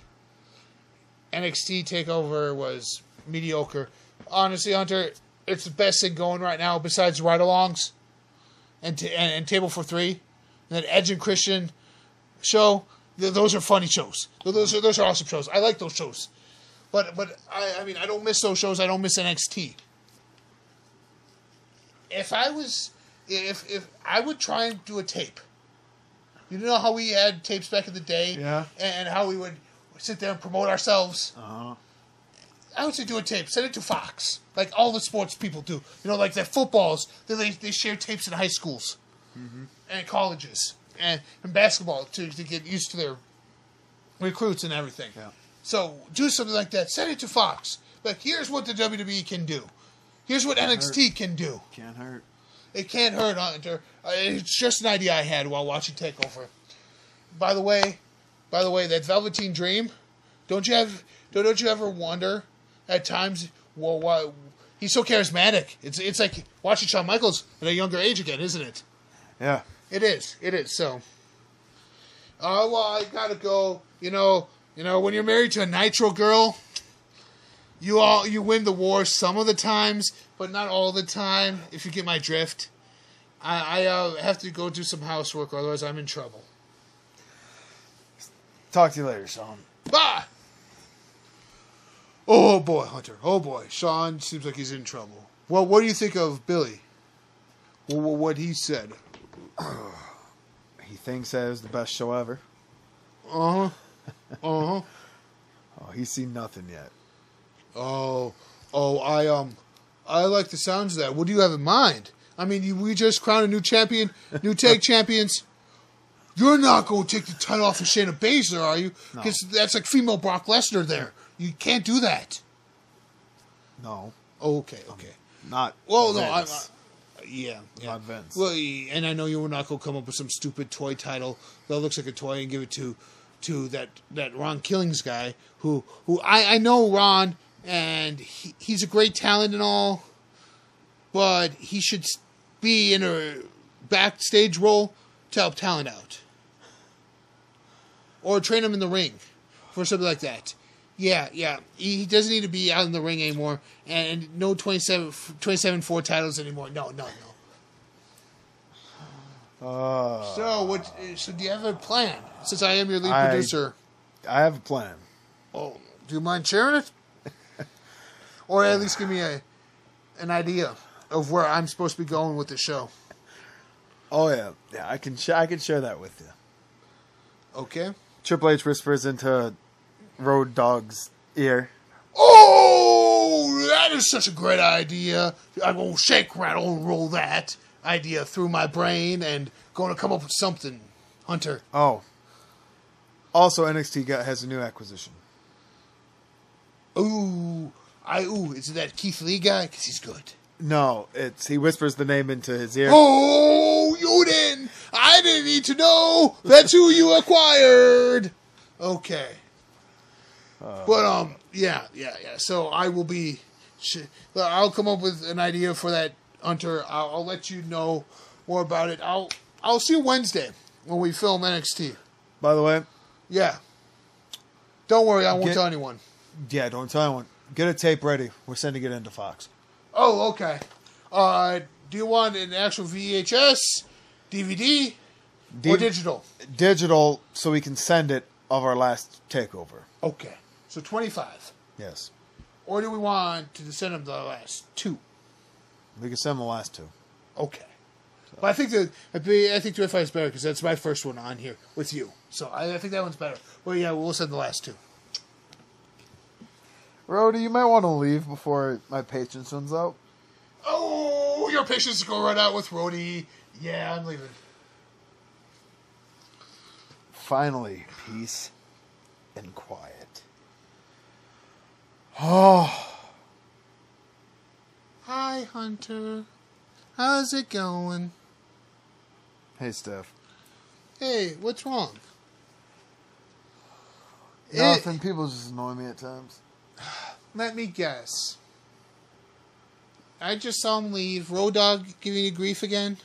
NXT Takeover was mediocre. Honestly, Hunter, it's the best thing going right now besides ride-alongs, and t- and, and Table for Three, and that Edge and Christian show. Th- those are funny shows. Th- Those are those are awesome shows. I like those shows, but but I I mean I don't miss those shows. I don't miss NXT. If I was, if if I would try and do a tape. You know how we had tapes back in the day, Yeah. and how we would sit there and promote ourselves. Uh huh. I would say do a tape. Send it to Fox, like all the sports people do. You know, like their footballs. They they, they share tapes in high schools and colleges and, and basketball to, to get used to their recruits and everything. Yeah. So do something like that. Send it to Fox. Like here's what the WWE can do. Here's what NXT can do. Can't hurt. It can't hurt, Hunter. Uh, It's just an idea I had while watching Takeover. By the way, by the way, that Velveteen Dream, don't you have? Don't you ever wonder at times? Well, why he's so charismatic? It's it's like watching Shawn Michaels at a younger age again, isn't it? Yeah. It is. It is. So, uh, well, I gotta go. You know, you know, when you're married to a Nitro girl, you all you win the war some of the times, but not all the time. If you get my drift, I, I uh, have to go do some housework, otherwise I'm in trouble. Talk to you later, Sean. Bye. Oh boy, Hunter. Oh boy, Sean seems like he's in trouble. Well, what do you think of Billy? Well, what he said. He thinks that is the best show ever. Uh huh. Uh huh. Oh, he's seen nothing yet. Oh, oh, I um, I like the sounds of that. What do you have in mind? I mean, you, we just crowned a new champion, new tag champions. You're not going to take the title off of Shayna Baszler, are you? No. Because that's like female Brock Lesnar. There, you can't do that. No, Oh, okay, okay. not. Well, no, I, Vince. I, yeah, yeah. Not Vince. Well, and I know you were not going to come up with some stupid toy title that looks like a toy and give it to to that that Ron Killings guy who who I I know Ron and he, he's a great talent and all, but he should be in a backstage role to help talent out, or train him in the ring for something like that. Yeah, yeah. He, he doesn't need to be out in the ring anymore, and, and no 27, 27 4 titles anymore. No, no, no. Uh, So, what? So, do you have a plan? Since I am your lead I- producer. I have a plan. Oh, do you mind sharing it? or at least give me a an idea of where I'm supposed to be going with the show. Oh yeah, yeah. I can sh- I can share that with you. Okay. Triple H whispers into Road Dog's ear. Oh, that is such a great idea. I'm gonna shake, rattle, and roll that idea through my brain and gonna come up with something. Hunter. Oh. Also, NXT got, has a new acquisition. Ooh, I ooh, is it that Keith Lee guy? Cause he's good. No, it's he whispers the name into his ear. Oh, you didn't. I didn't need to know. That's who you acquired. Okay. But um, yeah, yeah, yeah. So I will be. I'll come up with an idea for that Hunter. I'll, I'll let you know more about it. I'll I'll see you Wednesday when we film NXT. By the way, Yeah. Don't worry, I won't Get- tell anyone. yeah, don't tell anyone. Get a tape ready. We're sending it into Fox. Oh, okay. Uh, do you want an actual VHS, DVD, or digital? Digital, so we can send it of our last takeover. Okay. So 25. Yes, Or do we want to send them the last two? we can send the last two. Okay. But I think that I think 25 is better because that's my first one on here with you. So I, I think that one's better. Well, yeah, we'll send the last two. Rody, you might want to leave before my patience runs out. Oh, your patience go right out with Rhodey. Yeah, I'm leaving. Finally, peace and quiet. Oh, Hi, Hunter. How's it going? hey, Steph. Hey, what's wrong? Nothing. People just annoy me at times. Let me guess. I just saw him leave. Road Dog giving you grief again?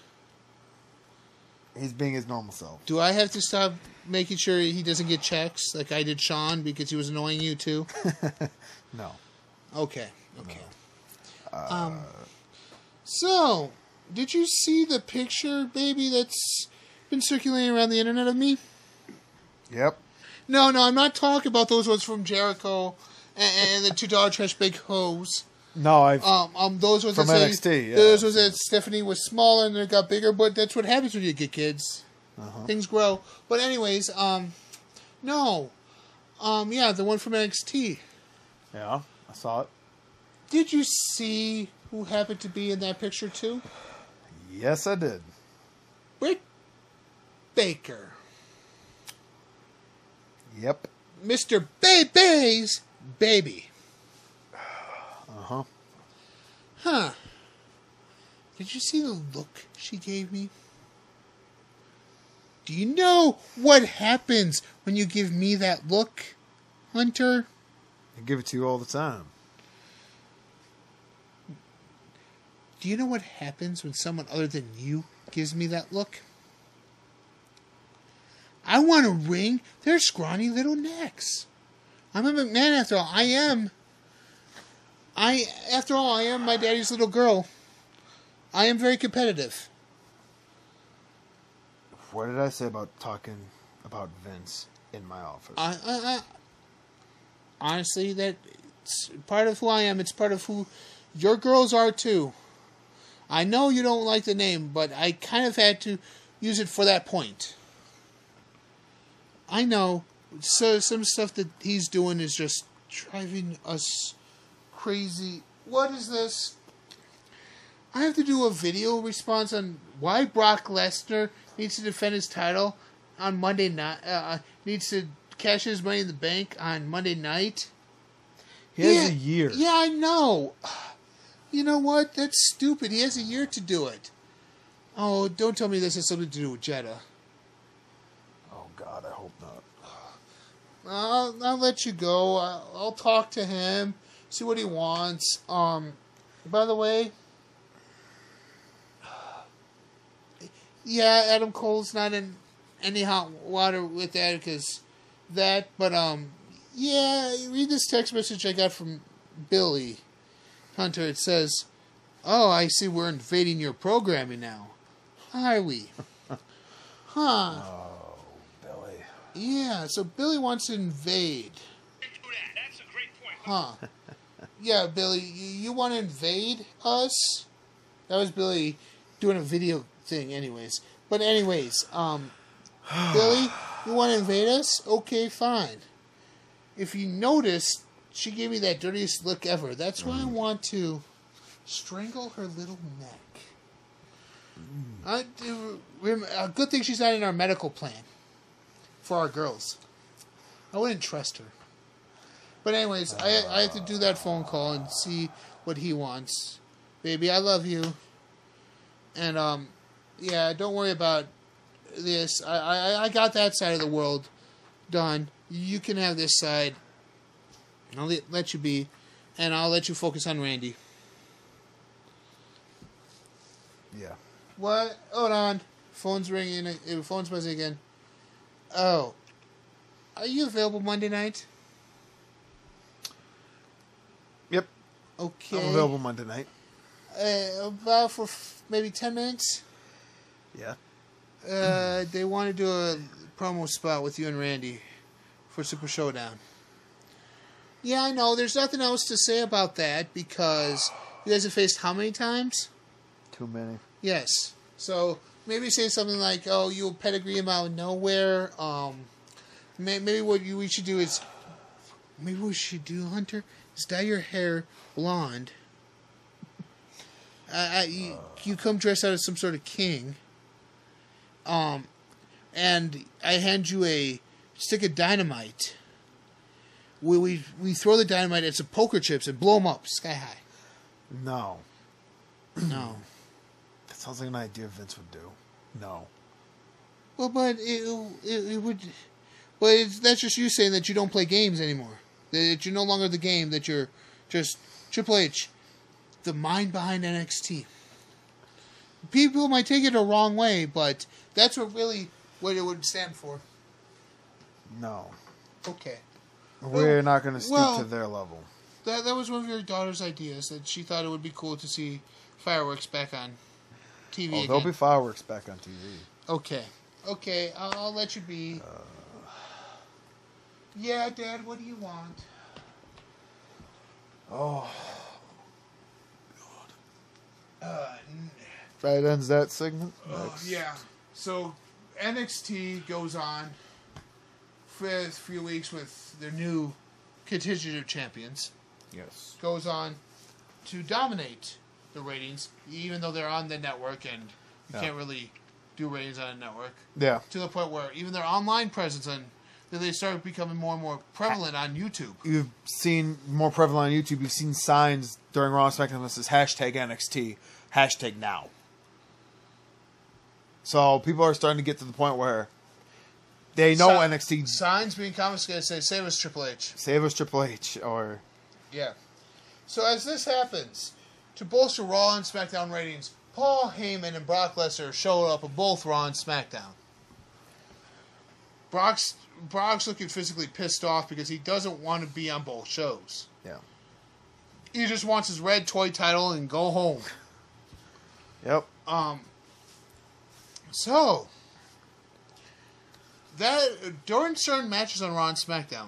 He's being his normal self. Do I have to stop making sure he doesn't get checks like I did Sean because he was annoying you too? No. Okay, okay. um, so, did you see the picture, baby, that's been circulating around the internet of me? Yep. No, no, I'm not talking about those ones from Jericho and, and the two dollar trash bag hose. No, I've. Um, um, those ones From that say- NXT, yeah. Those ones that Stephanie was smaller and they got bigger, but that's what happens when you get kids. Uh-huh. Things grow. But anyways, um, no, um, yeah, the one from NXT. Yeah, I saw it. Did you see who happened to be in that picture too? Yes, I did. Britt Baker, Yep. Mister Baby's baby. Uh huh. Huh. Did you see the look she gave me? Do you know what happens when you give me that look, Hunter? Give it to you all the time. Do you know what happens when someone other than you gives me that look? I want to wring their scrawny little necks. I'm a McMahon after all. I am. I after all, I am my daddy's little girl. I am very competitive. What did I say about talking about Vince in my office? I, I, I honestly, that it's part of who I am. It's part of who your girls are too. I know you don't like the name, but I kind of had to use it for that point. I know. So some stuff that he's doing is just driving us crazy. What is this? I have to do a video response on why Brock Lesnar needs to defend his title on Monday night. Uh, needs to cash his money in the bank on Monday night. he has Yeah, a year. Yeah, I know. You know what? That's stupid. He has a year to do it. Oh, don't tell me this has something to do with Jeddah. Oh God, I hope not. I'll, I'll let you go. I'll, I'll talk to him, see what he wants. Um, by the way, yeah, Adam Cole's not in any hot water with that because that. But um, yeah, read this text message I got from Billy Hunter. It says, "Oh, I see. We're invading your programming now. Are we? Huh? Oh, Billy. Yeah. So Billy wants to invade." huh? yeah, Billy, you, you want to invade us? That was Billy doing a video thing, anyways. But anyways, um, Billy, you want to invade us? Okay, fine. If you notice, she gave me that dirtiest look ever. That's why I want to strangle her little neck. I, a good thing she's not in our medical plan for our girls. I wouldn't trust her. But anyways, I I have to do that phone call and see what he wants. Baby, I love you. And um, yeah, don't worry about this. I I, I got that side of the world done. You can have this side. And I'll let, let you be, and I'll let you focus on Randy. Yeah. What? Hold on. Phone's ringing. uh, Phone's buzzing again. Oh. Are you available Monday night? Yep. Okay. I'm available Monday night. Uh, about for f- maybe 10 minutes. Yeah. Uh, they want to do a promo spot with you and Randy for Super Showdown. Yeah, I know. There's nothing else to say about that because you guys have faced how many times? Too many. Yes. So maybe say something like, "Oh, you pedigree him out of nowhere." Um, may- maybe what you we should do is, maybe what we should do, Hunter, is dye your hair blonde. I, I, you, you come dressed out as some sort of king. Um, and I hand you a stick of dynamite. We we we throw the dynamite at some poker chips and blow them up sky high. No. No. That sounds like an idea Vince would do. No. Well, but it, it, it would. Well, it's, that's just you saying that you don't play games anymore. That you're no longer the game. That you're just Triple H, the mind behind NXT. People might take it a wrong way, but that's what really what it would stand for. No. Okay, We're not going to stoop well- to their level. that that was one of your daughter's ideas. That she thought it would be cool to see fireworks back on TV Oh, again. there'll be fireworks back on TV. Okay. Okay, I'll, I'll let you be. yeah, Dad, what do you want? Oh. God. Uh, That ends that segment. Oh, Next. yeah. So NXT goes on for a few weeks with their new contingent of champions. Yes. Goes on to dominate the ratings, even though they're on the network and you Yeah. can't really do ratings on a network. Yeah. To the point where even their online presence and they start becoming more and more prevalent on YouTube. You've seen more prevalent on YouTube. You've seen signs during Raw and SmackDown that says hashtag NXT, hashtag now. So people are starting to get to the point where they know Si- NXT Signs being confiscated say, save us Triple H. save us Triple H or Yeah. So as this happens, to bolster Raw and SmackDown ratings, Paul Heyman and Brock Lesnar showed up on both Raw and SmackDown. Brock's Brock's looking physically pissed off because he doesn't want to be on both shows. yeah. He just wants his red toy title and go home. Yep. Um. So that during certain matches on Raw and SmackDown,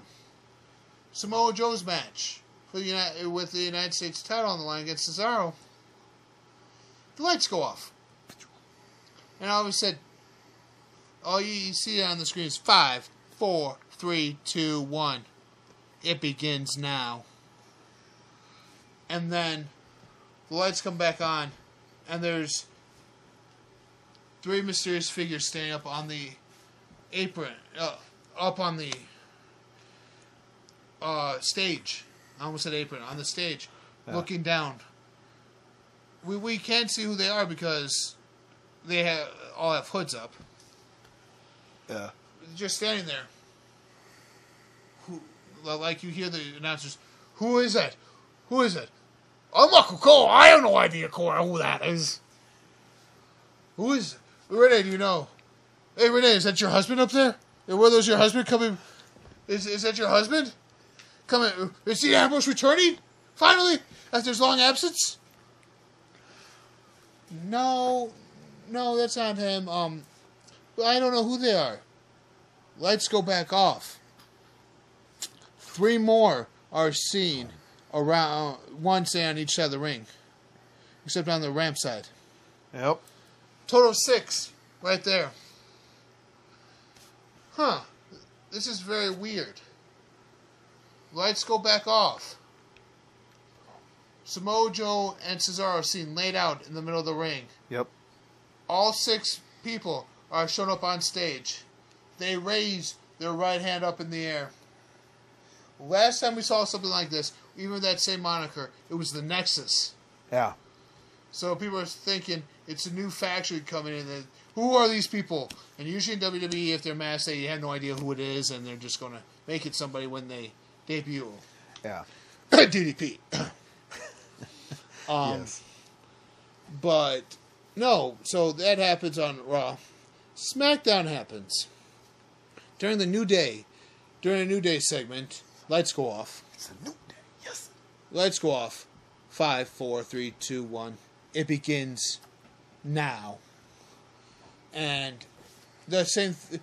Samoa Joe's match for the United, with the United States title on the line against Cesaro, the lights go off, and I always said, all you, you see on the screen is five, four, three, two, one. It begins now. And then the lights come back on, and there's three mysterious figures standing up on the apron, uh, up on the uh, stage. I almost said apron on the stage, Yeah. looking down. We we can't see who they are because they have all have hoods up. Yeah. Just standing there. Who, like you hear the announcers, who is that? Who is it? I'm Uncle Cole. I have no idea, Cora, who that is. Who is Renee? Do you know? Hey, Renee, is that your husband up there? And were those your husband coming? Is is that your husband? Coming? Is the Ambrose returning? Finally, after his long absence? No, no, that's not him. Um, I don't know who they are. Lights go back off. Three more are seen around one say on each side of the ring, except on the ramp side. Yep. Total six, right there. Huh. This is very weird. Lights go back off. Samoa Joe and Cesaro are seen laid out in the middle of the ring. Yep. All six people are shown up on stage. They raise their right hand up in the air. Last time we saw something like this, even with that same moniker, it was the Nexus. Yeah. So people are thinking it's a new faction coming in. And who are these people? And usually in WWE, if they're masked, they have no idea who it is, and they're just going to make it somebody when they debut. Yeah. DDP. um, yes. But no, so that happens on Raw. SmackDown happens during the New Day. During a New Day segment, lights go off. It's a new day. Yes. Lights go off. Five, four, three, two, one. It begins now. And the same th-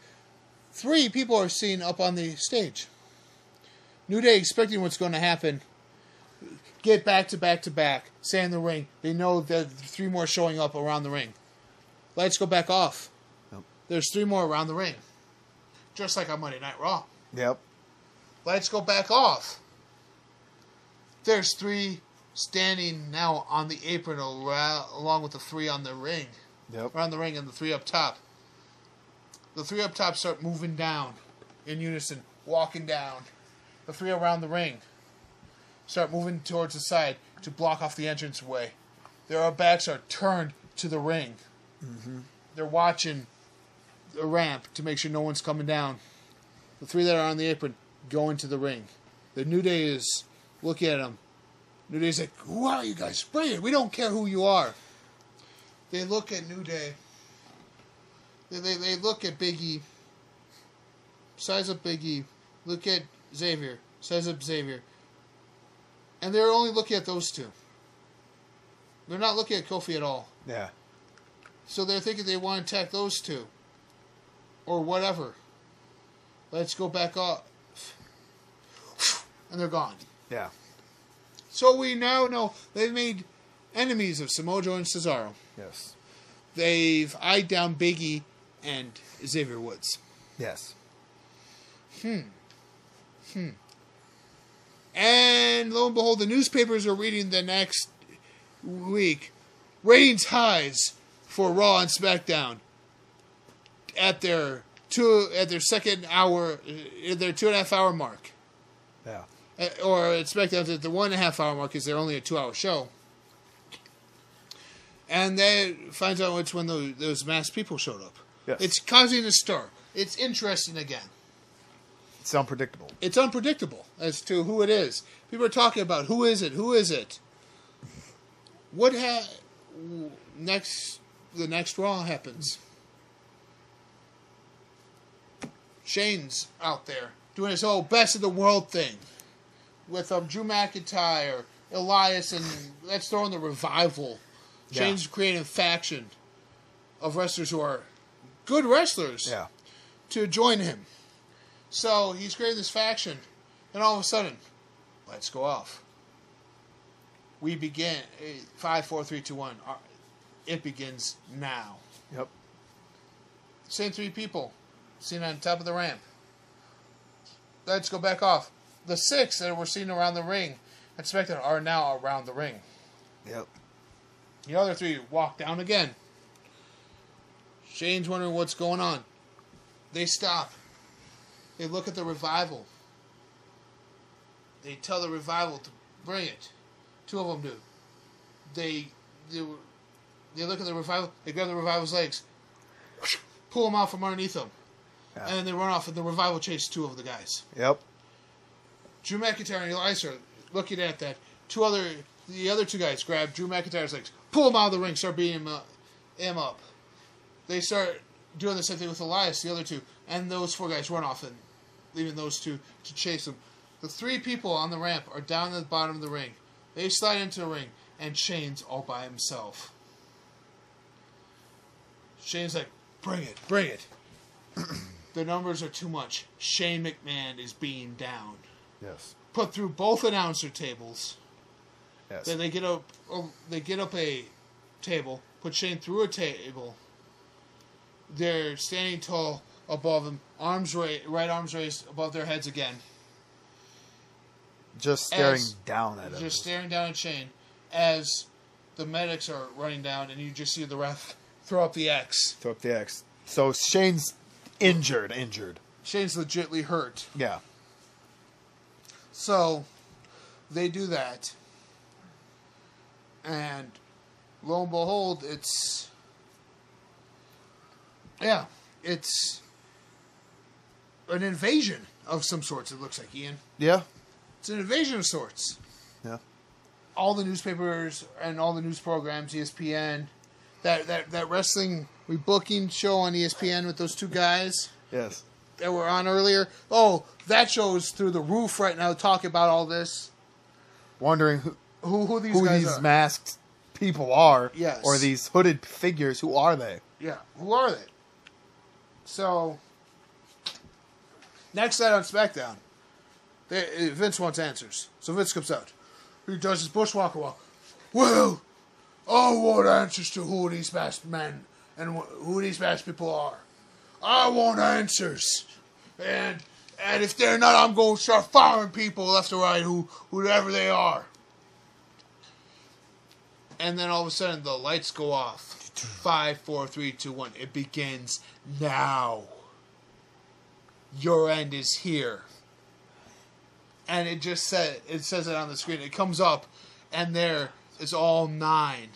three people are seen up on the stage. New Day expecting what's going to happen. Get back to back to back. Stay in the ring. They know that three more showing up around the ring. Lights go back off. Yep. There's three more around the ring. Just like on Monday Night Raw. Yep. Lights go back off. There's three standing now on the apron along with the three on the ring. Yep. Around the ring and the three up top. The three up top start moving down in unison, walking down. The three around the ring start moving towards the side to block off the entrance way. Their backs are turned to the ring. Mm-hmm. They're watching the ramp to make sure no one's coming down. The three that are on the apron go into the ring. The New Day is looking at them. New Day's like, "Who are you guys? Bring it. We don't care who you are." They look at New Day. They, they, they look at Biggie. Size up Biggie. Look at Xavier. Size up Xavier. And they're only looking at those two. They're not looking at Kofi at all. Yeah. So they're thinking they want to attack those two. Or whatever. Let's go back up. And they're gone. Yeah. So we now know they've made enemies of Samoa Joe and Cesaro. Yes. They've eyed down Biggie and Xavier Woods. Yes. Hmm. Hmm. And lo and behold, the newspapers are reading the next week ratings highs for Raw and SmackDown at their two at their second hour, uh, their two and a half hour mark. Yeah. Uh, or at SmackDown's at the one and a half hour mark because they're only a two hour show. And they finds out which when those, those masked people showed up. Yes. It's causing a stir. It's interesting again. It's unpredictable. It's unpredictable as to who it is. People are talking about who is it? Who is it? What ha- next? The next Raw happens. Shane's out there doing his whole best of the world thing with um, Drew McIntyre, Elias, and let's throw in the revival. Yeah. Shane's creating a faction of wrestlers who are good wrestlers Yeah. to join him. So he's created this faction, and all of a sudden, lights go off. We begin five, four, three, two, one. It begins now. Yep. Same three people seen on top of the ramp. Lights go back off. The six that were seen around the ring at SmackDown are now around the ring. Yep. The other three walk down again. Shane's wondering what's going on. They stop. They look at the revival. They tell the revival to bring it. Two of them do. They they, they look at the revival. They grab the revival's legs, pull them out from underneath them, Yeah. and then they run off. And the revival chases two of the guys. Yep. Drew McIntyre and Elias are looking at that. Two other, the other two guys grab Drew McIntyre's legs, pull him out of the ring, start beating him up. Him up. They start doing the same thing with Elias, the other two, and those four guys run off and leaving those two to chase them. The three people on the ramp are down at the bottom of the ring. They slide into the ring, and Shane's all by himself. Shane's like, "Bring it, bring it." the numbers are too much. Shane McMahon is being down. Yes. put through both announcer tables. Yes. Then they get up. oh, They get up a table. Put Shane through a table. They're standing tall above him, arms raised, right arms raised above their heads again, just staring as- down at him. just staring down at Shane as the medics are running down, and you just see the ref throw up the X. Throw up the X. So Shane's injured. Injured. Shane's legitly hurt. Yeah. So they do that. And lo and behold, it's. Yeah, it's an invasion of some sorts, it looks like, Ian. Yeah. It's an invasion of sorts. Yeah. All the newspapers and all the news programs, ESPN, that, that, that wrestling rebooking show on ESPN with those two guys Yes. That were on earlier. Oh, that show's through the roof right now talking about all this. Wondering who, Who who these who guys these are? masked people are. Yes. Or these hooded figures. Who are they? yeah, who are they? So next night on SmackDown, they, Vince wants answers. So Vince comes out. He does his bushwalker walk. Well, I want answers to who these masked men and wh- who these masked people are. I want answers, and and if they're not, I'm going to start firing people left or right, who whoever they are. And then all of a sudden, the lights go off. Five, four, three, two, one. It begins now. Your end is here. And it just said it says it on the screen. It comes up, and there is all nine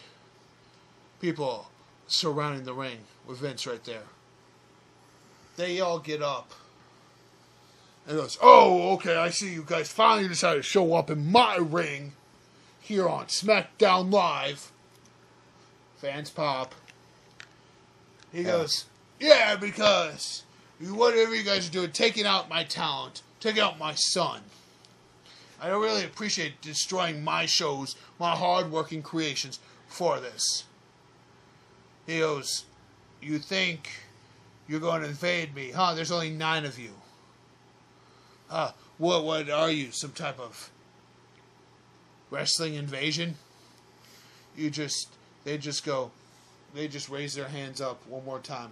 people surrounding the ring with Vince right there. They all get up. And goes, Oh, okay, I see you guys finally decided to show up in my ring here on SmackDown Live. Fans pop. He goes, Yeah, because whatever you guys are doing, taking out my talent, taking out my son. I don't really appreciate destroying my shows, my hard-working creations for this. He goes, You think you're going to invade me? Huh? There's only nine of you. Uh, what, what are you? Some type of wrestling invasion? You just, they just go, they just raise their hands up one more time.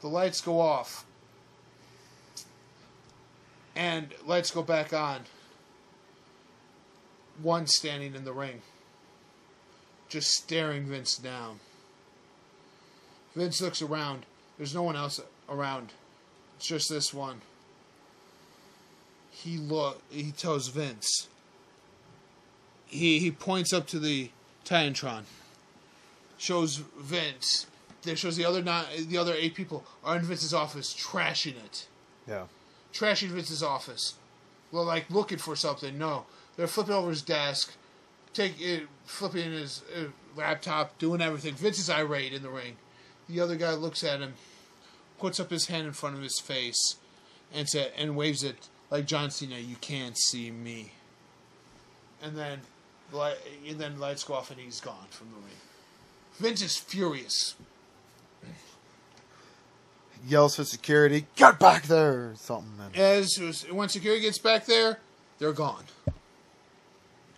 The lights go off. And lights go back on. One standing in the ring. Just staring Vince down. Vince looks around. There's no one else around. It's just this one. He look. He tells Vince. He he points up to the Titantron. Shows Vince. That shows the other nine, the other eight people are in Vince's office trashing it, Yeah. trashing Vince's office. Well, like looking for something. No, they're flipping over his desk, take it, flipping his uh, laptop, doing everything. Vince is irate in the ring. The other guy looks at him, puts up his hand in front of his face, and sa and waves it like John Cena. You can't see me. And then, light, and then lights go off and he's gone from the ring. Vince is furious. Yells for security. Get back there. or Something. And As when security gets back there, they're gone.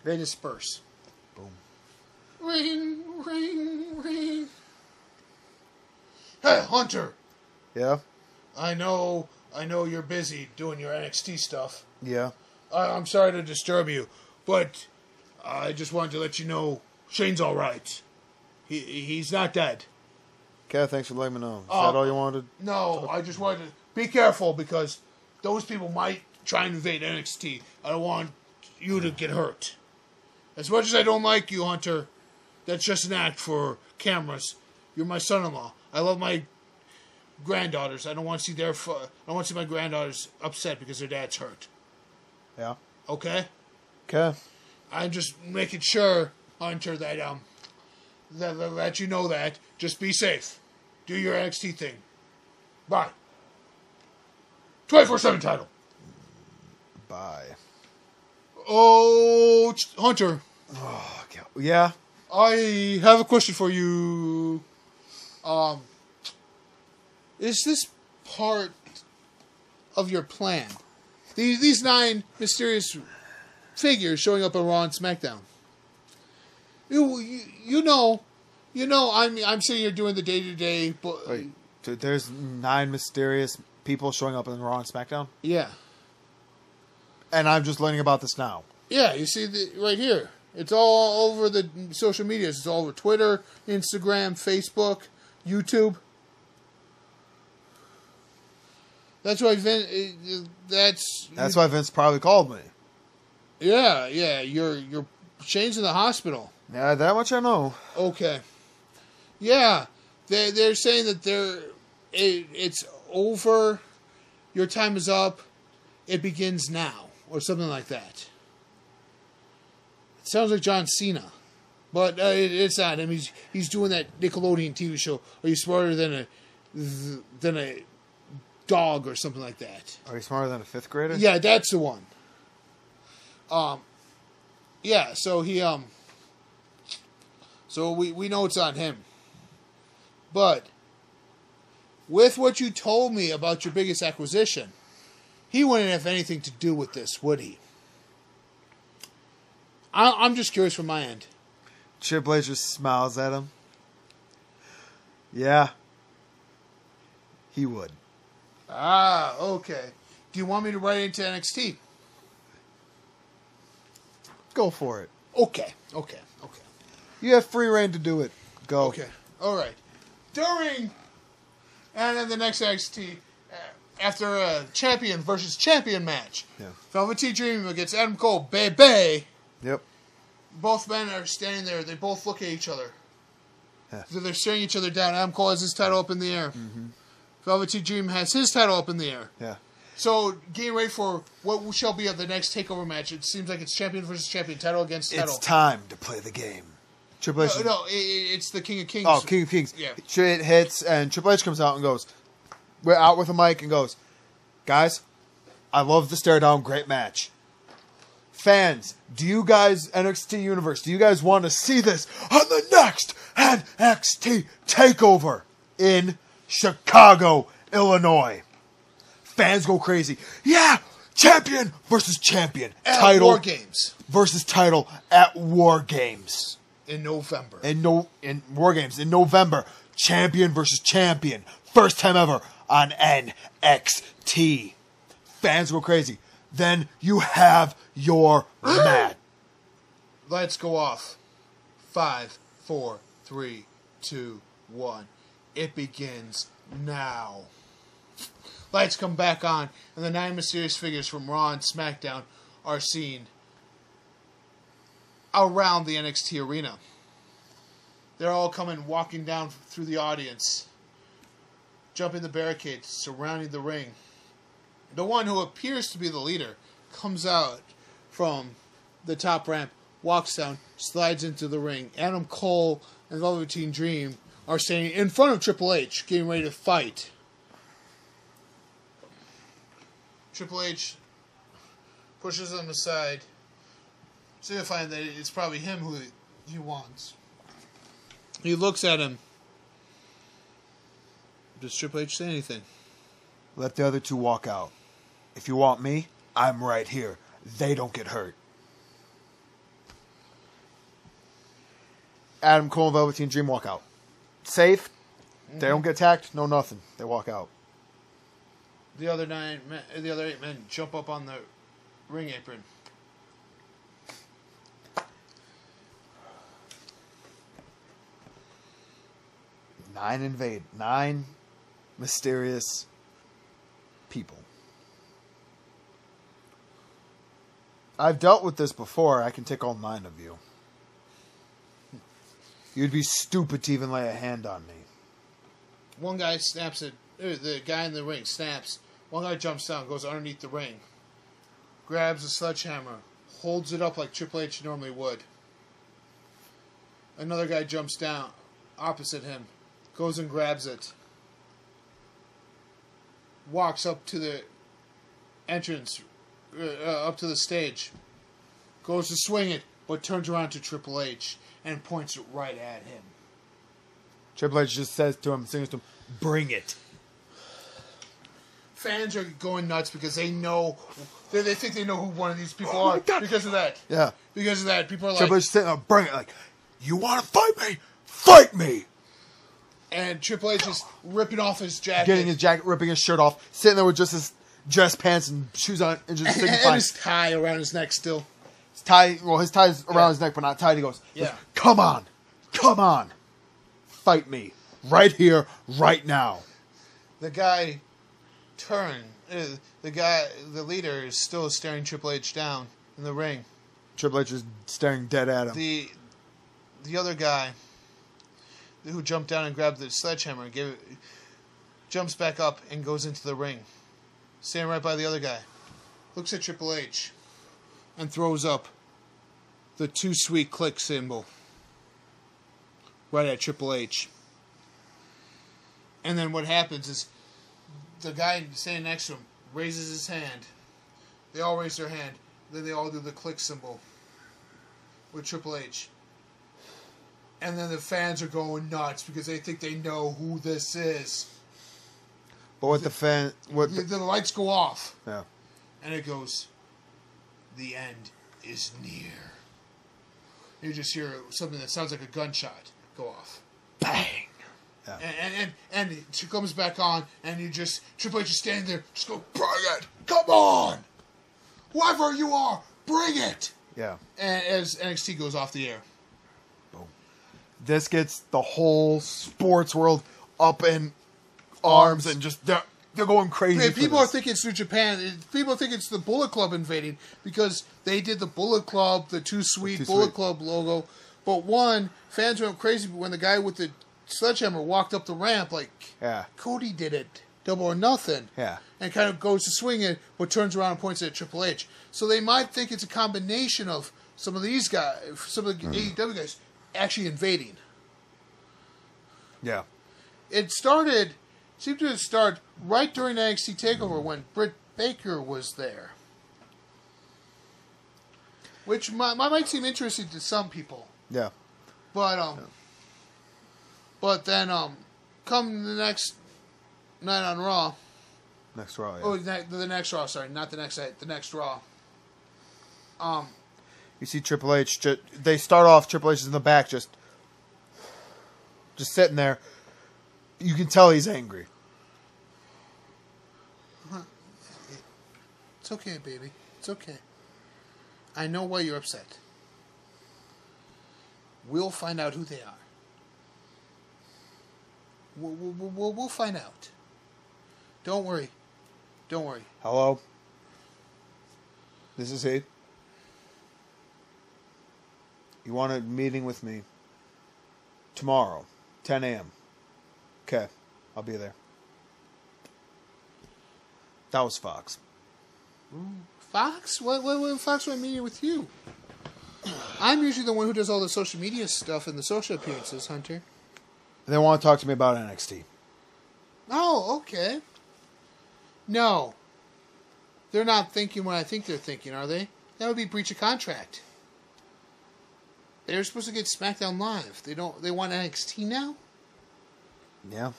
They disperse. Boom. Ring, ring, ring. Hey, Hunter. yeah. I know, I know you're busy doing your NXT stuff. Yeah. I, I'm sorry to disturb you, but I just wanted to let you know Shane's all right. He he's not dead. Okay. Thanks for letting me know. Is Oh. that all you wanted? No, I just wanted to be careful because those people might try and invade NXT. I don't want you to get hurt. As much as I don't like you, Hunter, that's just an act for cameras. You're my son-in-law. I love my granddaughters. I don't want to see their. Fu- I don't want to see my granddaughters upset because their dad's hurt. Yeah. Okay. Okay. I'm just making sure, Hunter, that um, that, that, that you know that. Just be safe. Do your NXT thing. Bye. Twenty-four seven title. Bye. Oh, Hunter, Okay. Yeah. I have a question for you. Um, is this part of your plan? these these nine mysterious figures showing up on Raw and SmackDown. You you, you know, you know. I'm I'm sitting here doing the day to day, but Wait, dude, there's nine mysterious people showing up in Raw and SmackDown, yeah, and I'm just learning about this now. yeah. You see the right here. It's all over the social medias. It's all over Twitter, Instagram, Facebook, YouTube. That's why Vince. eh, That's That's why Vince probably called me. Yeah, yeah. You're you're Shane's in the hospital. Yeah, that much I know. Okay. Yeah, they they're saying that they're it, it's over. Your time is up. It begins now, or something like that. It sounds like John Cena, but uh, it, it's not him. He's he's doing that Nickelodeon TV show. Are you smarter than a than a dog or something like that? Are you smarter than a fifth grader? Yeah, that's the one. Um, yeah. So he um. So we we know it's on him. But with what you told me about your biggest acquisition, he wouldn't have anything to do with this, would he? I, I'm just curious from my end. H just smiles at him. Yeah, he would. Ah, okay. Do you want me to write into NXT? Go for it. Okay, okay, okay. You have free reign to do it. Go. Okay. All right. During and then the next NXT uh, after a champion versus champion match, Yeah. Velveteen Dream against Adam Cole, baby. Yep. Both men are standing there. They both look at each other. Yeah. So they're staring each other down. Adam Cole has his title up in the air. Mm-hmm. Velveteen Dream has his title up in the air. Yeah. So getting ready for what shall be the next takeover match. It seems like it's champion versus champion, title against title. It's time to play the game. Triple H. no, no, it, it's the King of Kings. Oh, King of Kings. Yeah. Shit hits, and Triple H comes out and goes, "We're out with a mic," and goes, "Guys, I love the stare down. Great match. Fans, do you guys NXT Universe? Do you guys want to see this on the next NXT Takeover in Chicago, Illinois?" Fans go crazy. Yeah, champion versus champion, At title War Games versus title at War Games in November. in no in War Games in November. Champion versus champion, first time ever on NXT. Fans go crazy. Then you have your match. Lights go off. Five, four, three, two, one. It begins now. Lights come back on, and the nine mysterious figures from Raw and SmackDown are seen around the NXT arena. They're all coming walking down through the audience, jumping the barricades surrounding the ring. The one who appears to be the leader comes out from the top ramp, walks down, slides into the ring. Adam Cole and Velveteen Dream are standing in front of Triple H, getting ready to fight. Triple H pushes them aside, signifying that it's probably him who he wants. He looks at him. Does Triple H say anything? Let the other two walk out. If you want me, I'm right here. They don't get hurt. Adam Cole and Velveteen Dream walk out. Safe. They don't mm-hmm. get attacked. No nothing. They walk out. The other nine, men, the other eight men jump up on the ring apron. Nine invade. Nine mysterious people. I've dealt with this before. I can take all nine of you. You'd be stupid to even lay a hand on me. One guy snaps it. uh, The guy in the ring snaps. One guy jumps down, goes underneath the ring, grabs a sledgehammer, holds it up like Triple H normally would. Another guy jumps down, opposite him, goes and grabs it. Walks up to the entrance, uh, uh, up to the stage. Goes to swing it, but turns around to Triple H and points it right at him. Triple H just says to him, sings to him, "Bring it." fans are going nuts because they know they, they think they know who one of these people are Oh God. because of that. Yeah. Because of that, people are like, Triple H is sitting there, bring it. Like, you want to fight me? Fight me. and Triple H is ripping off his jacket, Getting his jacket, ripping his shirt off, sitting there with just his dress pants and shoes on, and just and, his tie around his neck still. His tie, well, his tie's around Yeah. his neck, but not tied. He goes, Yeah. come on, come on, fight me right here, right now. The guy turn. Uh, the guy, the leader, is still staring Triple H down in the ring. Triple H is staring dead at him. the the other guy who jumped down and grabbed the sledgehammer and gave it, jumps back up and goes into the ring, standing right by the other guy, looks at Triple H, and throws up the too sweet click symbol right at Triple H. And then what happens is the guy standing next to him raises his hand. They all raise their hand. Then they all do the click symbol with Triple H. And then the fans are going nuts because they think they know who this is. But what the fan, what The, the, lights go off, yeah, and it goes, The end is near. You just hear something that sounds like a gunshot go off. bang. And, and, and, and it comes back on, and you just, Triple H is standing there, just go, Bring it! Come on! Whoever you are, bring it! Yeah. And as NXT goes off the air. Boom. This gets the whole sports world up in arms and just they're, they're going crazy. People are thinking it's New Japan. People think it's the Bullet Club invading because they did the Bullet Club, the Too Sweet Too Bullet Sweet. Club logo. But one, fans went crazy when the guy with the sledgehammer walked up the ramp, like Yeah. Cody did it, double or nothing. Yeah. And kind of goes to swing it, but turns around and points at Triple H. So they might think it's a combination of some of these guys, some of the Mm. AEW guys, actually invading. Yeah. it started seemed to have start right during NXT Takeover when Britt Baker was there, which might, might seem interesting to some people, Yeah. but um, but then um, come the next night on Raw, Next Raw. Yeah. oh the, the next Raw, sorry, not the next night, the next Raw. Um, You see Triple H. Just, they start off. Triple H is in the back, just just sitting there. You can tell he's angry. it's okay, baby, it's okay. I know why you're upset. We'll find out who they are. We'll, we'll, we'll, we'll find out. Don't worry. Don't worry. Hello. This is he. You want a meeting with me tomorrow, 10 a.m. Okay, I'll be there. That was Fox. Fox? What, what, what Fox went meeting with you? I'm usually the one who does all the social media stuff and the social appearances, Hunter. They want to talk to me about NXT. Oh, okay. No. They're not thinking what I think they're thinking, are they? That would be breach of contract. They're supposed to get SmackDown Live. They don't. They want NXT now. Yeah,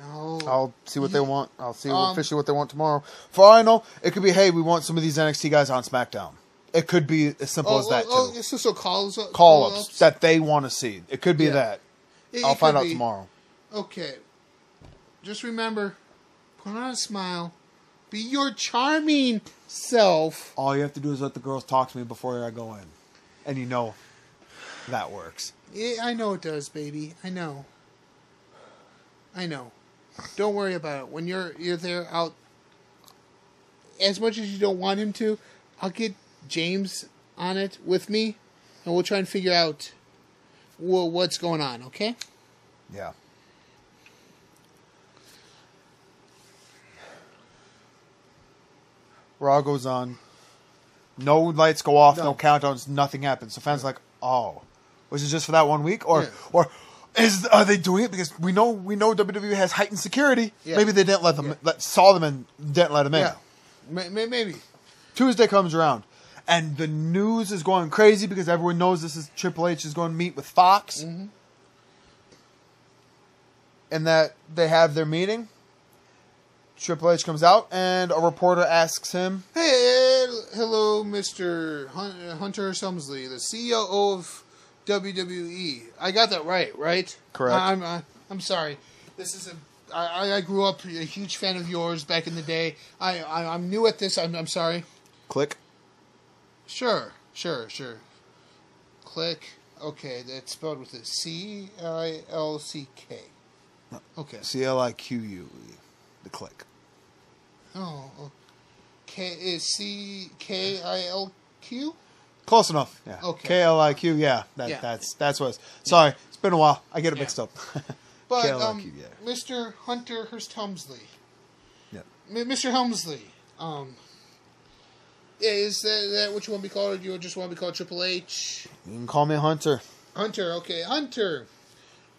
No. I'll see what they want. I'll see Um, officially what they want tomorrow. For all I know, it could be, hey, we want some of these NXT guys on SmackDown. It could be as simple Oh, as that oh, too. oh, so, so calls, Call call ups, that they want to see. It could be Yeah. that. It- I'll it find out be. tomorrow. Okay. Just remember, put on a smile. Be your charming self. All you have to do is let the girls talk to me before I go in, and you know that works. Yeah, I know it does, baby. I know. I know. Don't worry about it. When you're you're there out as much as you don't want him to, I'll get James on it with me and we'll try and figure out wha- what's going on, okay? Yeah. Raw goes on. No lights go off, no, No. countdowns, nothing happens. So fans are like, oh, was it just for that one week, or Yeah. or is are they doing it because we know we know WWE has heightened security? Yeah. Maybe they didn't let them Yeah. let, saw them and didn't let them in. Yeah. May- may- Maybe. Tuesday comes around, and the news is going crazy because everyone knows this is Triple H is going to meet with Fox, Mm-hmm. and that they have their meeting, Triple H comes out, and a reporter asks him, Hey, hello, Mr. Hunter Sumsley, the CEO of WWE. I got that right, right? Correct. I'm I, I'm sorry. This is a I, I grew up a huge fan of yours back in the day. I, I I'm new at this. I'm I'm sorry. "Click." Sure, sure, sure. Click. Okay, that's spelled with a C I L C K. Okay. C L I Q U E. The click. Oh, oh. K is C K I L Q. Close enough. Yeah. Okay. K L I Q. Yeah. That, Yeah. That's that's what. It's, sorry, it's been a while. I get it Yeah. mixed up. But KLIQ, um, yeah. Mr. Hunter Hearst Helmsley, Yep. M- Mr. Helmsley, um, yeah, is that, that what you want to be called, or do you just want to be called Triple H? You can call me Hunter. Hunter, okay, Hunter.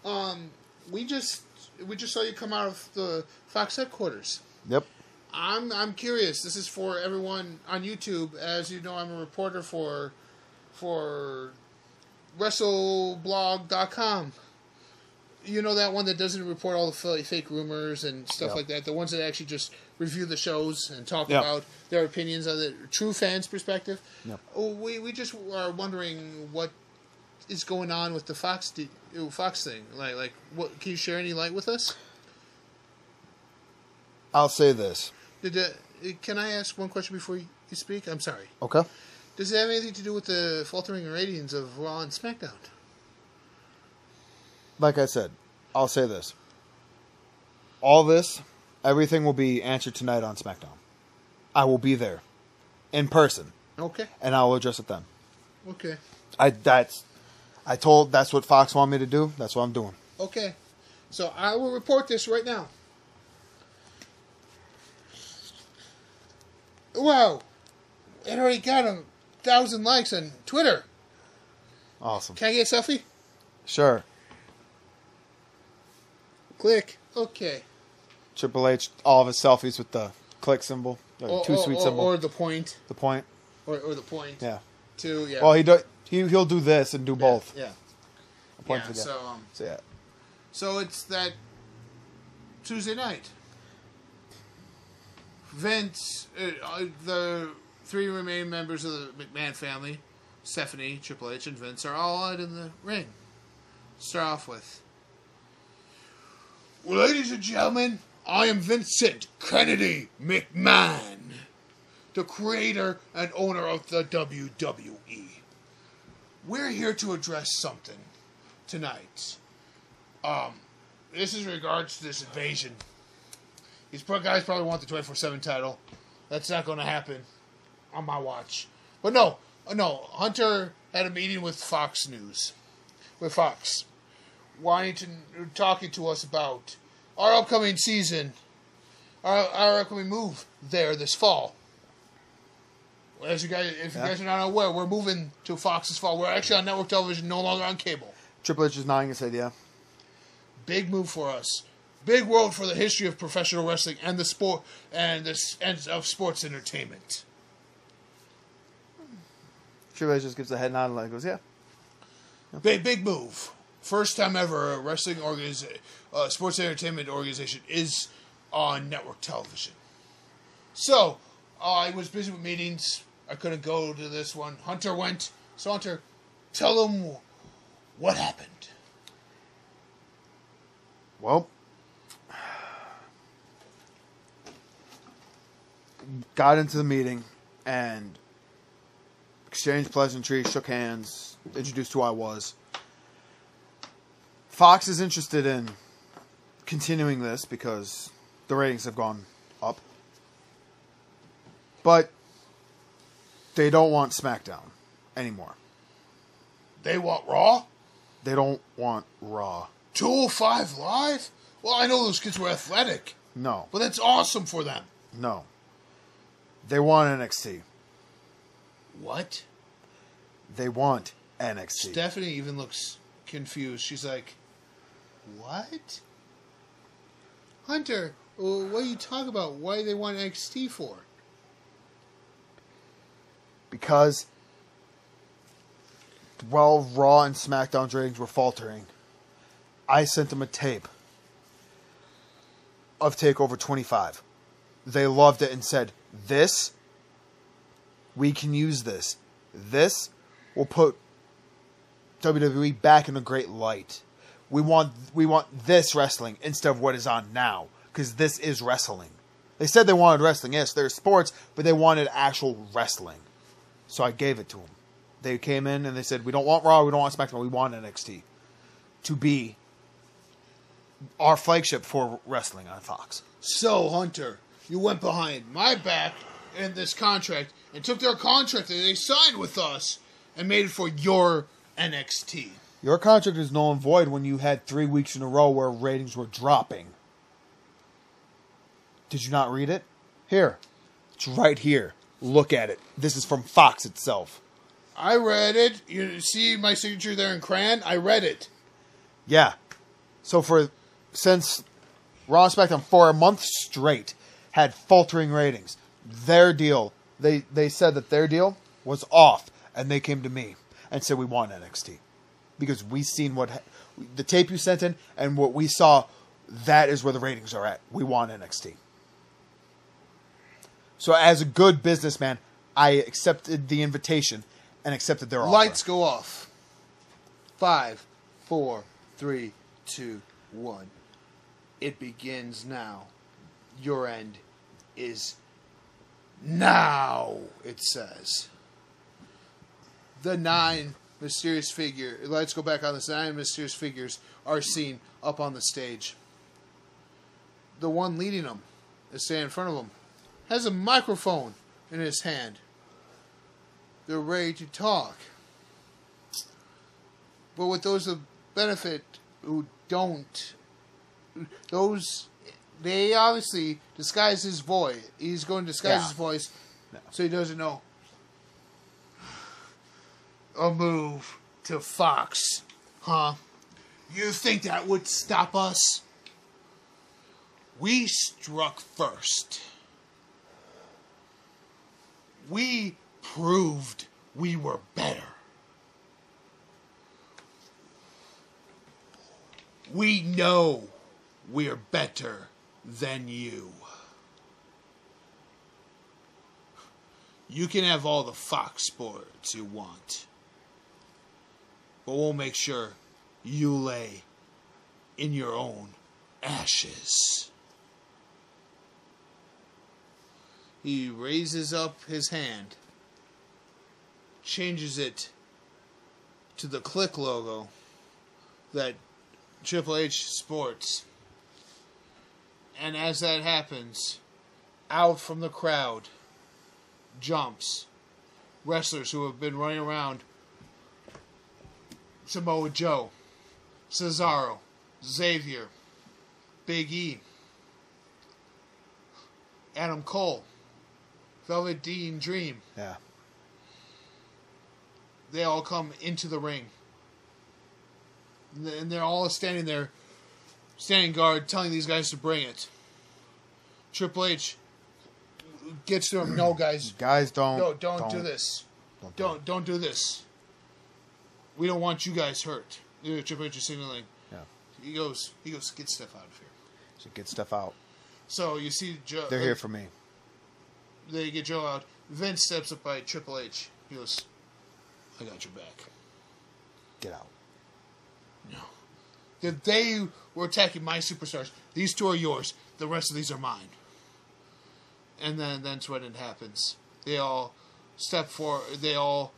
Um, we just we just saw you come out of the Fox headquarters. Yep. I'm I'm curious. This is for everyone on YouTube. As you know, I'm a reporter for for WrestleBlog.com. You know that one that doesn't report all the fake rumors and stuff Yep. like that. The ones that actually just review the shows and talk Yep. about their opinions of the true fans' perspective. Yep. Oh, We we just are wondering what is going on with the Fox Fox thing. Like like what? Can you share any light with us? I'll say this. Did uh, can I ask one question before you you speak? I'm sorry. Okay. Does it have anything to do with the faltering ratings of Raw and SmackDown? Like I said, I'll say this. All this, everything will be answered tonight on SmackDown. I will be there, in person, Okay. and I will address it then. Okay. I that's, I told that's what Fox wanted me to do. That's what I'm doing. Okay. So I will report this right now. Wow. It already got a thousand likes on Twitter. Awesome. Can I get a selfie? Sure. Click. Okay. Triple H, all of his selfies with the click symbol, the two sweet or, symbol, Or the point. the point. Or, or the point. Yeah. Two, yeah. Well, he do, he he'll do this and do Yeah, both. Yeah. A point yeah, for so, um, so yeah. So it's that Tuesday night. Vince, uh, uh, the three remaining members of the McMahon family, Stephanie, Triple H, and Vince, are all out in the ring. Start off with. Well, Ladies and gentlemen, I am Vincent Kennedy McMahon, the creator and owner of the WWE. We're here to address something tonight. Um, this is regards to this invasion. These guys probably want the 24 7 title. That's not going to happen on my watch. But no, no. Hunter had a meeting with Fox News, with Fox, wanting to talking to us about our upcoming season, our, our upcoming move there this fall. As you guys, if you guys are not aware, we're moving to Fox this fall. We're actually on network television, no longer on cable. Triple H is nodding his head. Yeah. big move for us. Big world for the history of professional wrestling and the sport and this and of sports entertainment. Triple H just gives a head nod and goes, yeah. Big big move. First time ever a wrestling organization, uh, sports entertainment organization is on network television. So I was busy with meetings. I couldn't go to this one. Hunter went. So Hunter, tell them what happened. Well, got into the meeting and exchanged pleasantries, shook hands, introduced who I was. Fox is interested in continuing this because the ratings have gone up. But they don't want SmackDown anymore. They want Raw. They don't want Raw. 205 Live? Well, I know those kids were athletic, No. but that's awesome for them. No. They want NXT. What? They want NXT. Stephanie even looks confused. She's like, "What? Hunter, uh, what are you talking about? Why do they want NXT for?" because while Raw and SmackDown's ratings were faltering, I sent them a tape of Takeover 25. they loved it and said, "This, we can use this. This will put WWE back in a great light. We want we want this wrestling instead of what is on now because this is wrestling." They said they wanted wrestling. Yes, they're sports, but they wanted actual wrestling. So I gave it to them. They came in and they said, "We don't want Raw, we don't want SmackDown, we want NXT to be our flagship for wrestling on Fox." So, Hunter, you went behind my back in this contract and took their contract that they signed with us and made it for your NXT. Your contract is null and void when you had three weeks in a row where ratings were dropping. Did you not read it? Here. It's right here. Look at it. This is from Fox itself. I read it. You see my signature there in crayon? I read it. Yeah. So for since Raw SmackDown for a month straight had faltering ratings, their deal they they said that their deal was off, and they came to me and said we want NXT because we seen what ha- the tape you sent in and what we saw. That is where the ratings are at. We want NXT. So as a good businessman, I accepted the invitation and accepted their offer. Lights go off. Five, four, three, two, one. It begins now. Your end is now, it says. The nine mysterious figure lights go back on this nine mysterious figures are seen up on the stage. The one leading them is standing in front of them. Has a microphone in his hand. They're ready to talk. But with those of benefit who don't, those they obviously disguise his voice. He's going to disguise Yeah. his voice, No. so he doesn't know. A move to Fox, huh? You think that would stop us? We struck first. We proved we were better. We know we're better than you. You can have all the Fox sports you want, but we'll make sure you lay in your own ashes. He raises up his hand, changes it to the click logo that Triple H sports. And as that happens, out from the crowd jumps wrestlers who have been running around Samoa Joe, Cesaro, Xavier, Big E, Adam Cole, Velveteen Dream. Yeah. They all come into the ring. And they're all standing there, standing guard, telling these guys to bring it. Triple H gets to him. No, guys, Guys don't no, don't, do this. Don't do Don't don't do this. We don't want you guys hurt. You know, Triple H is signaling. Yeah. He goes. He goes. Get stuff out of here. So get stuff out. So you see, Joe. They're uh, here for me. They get Joe out. Vince steps up by Triple H. He goes, "I got your back." Get out. No. That they were attacking my superstars. These two are yours. The rest of these are mine. And then that's when it happens. They all step forward. They all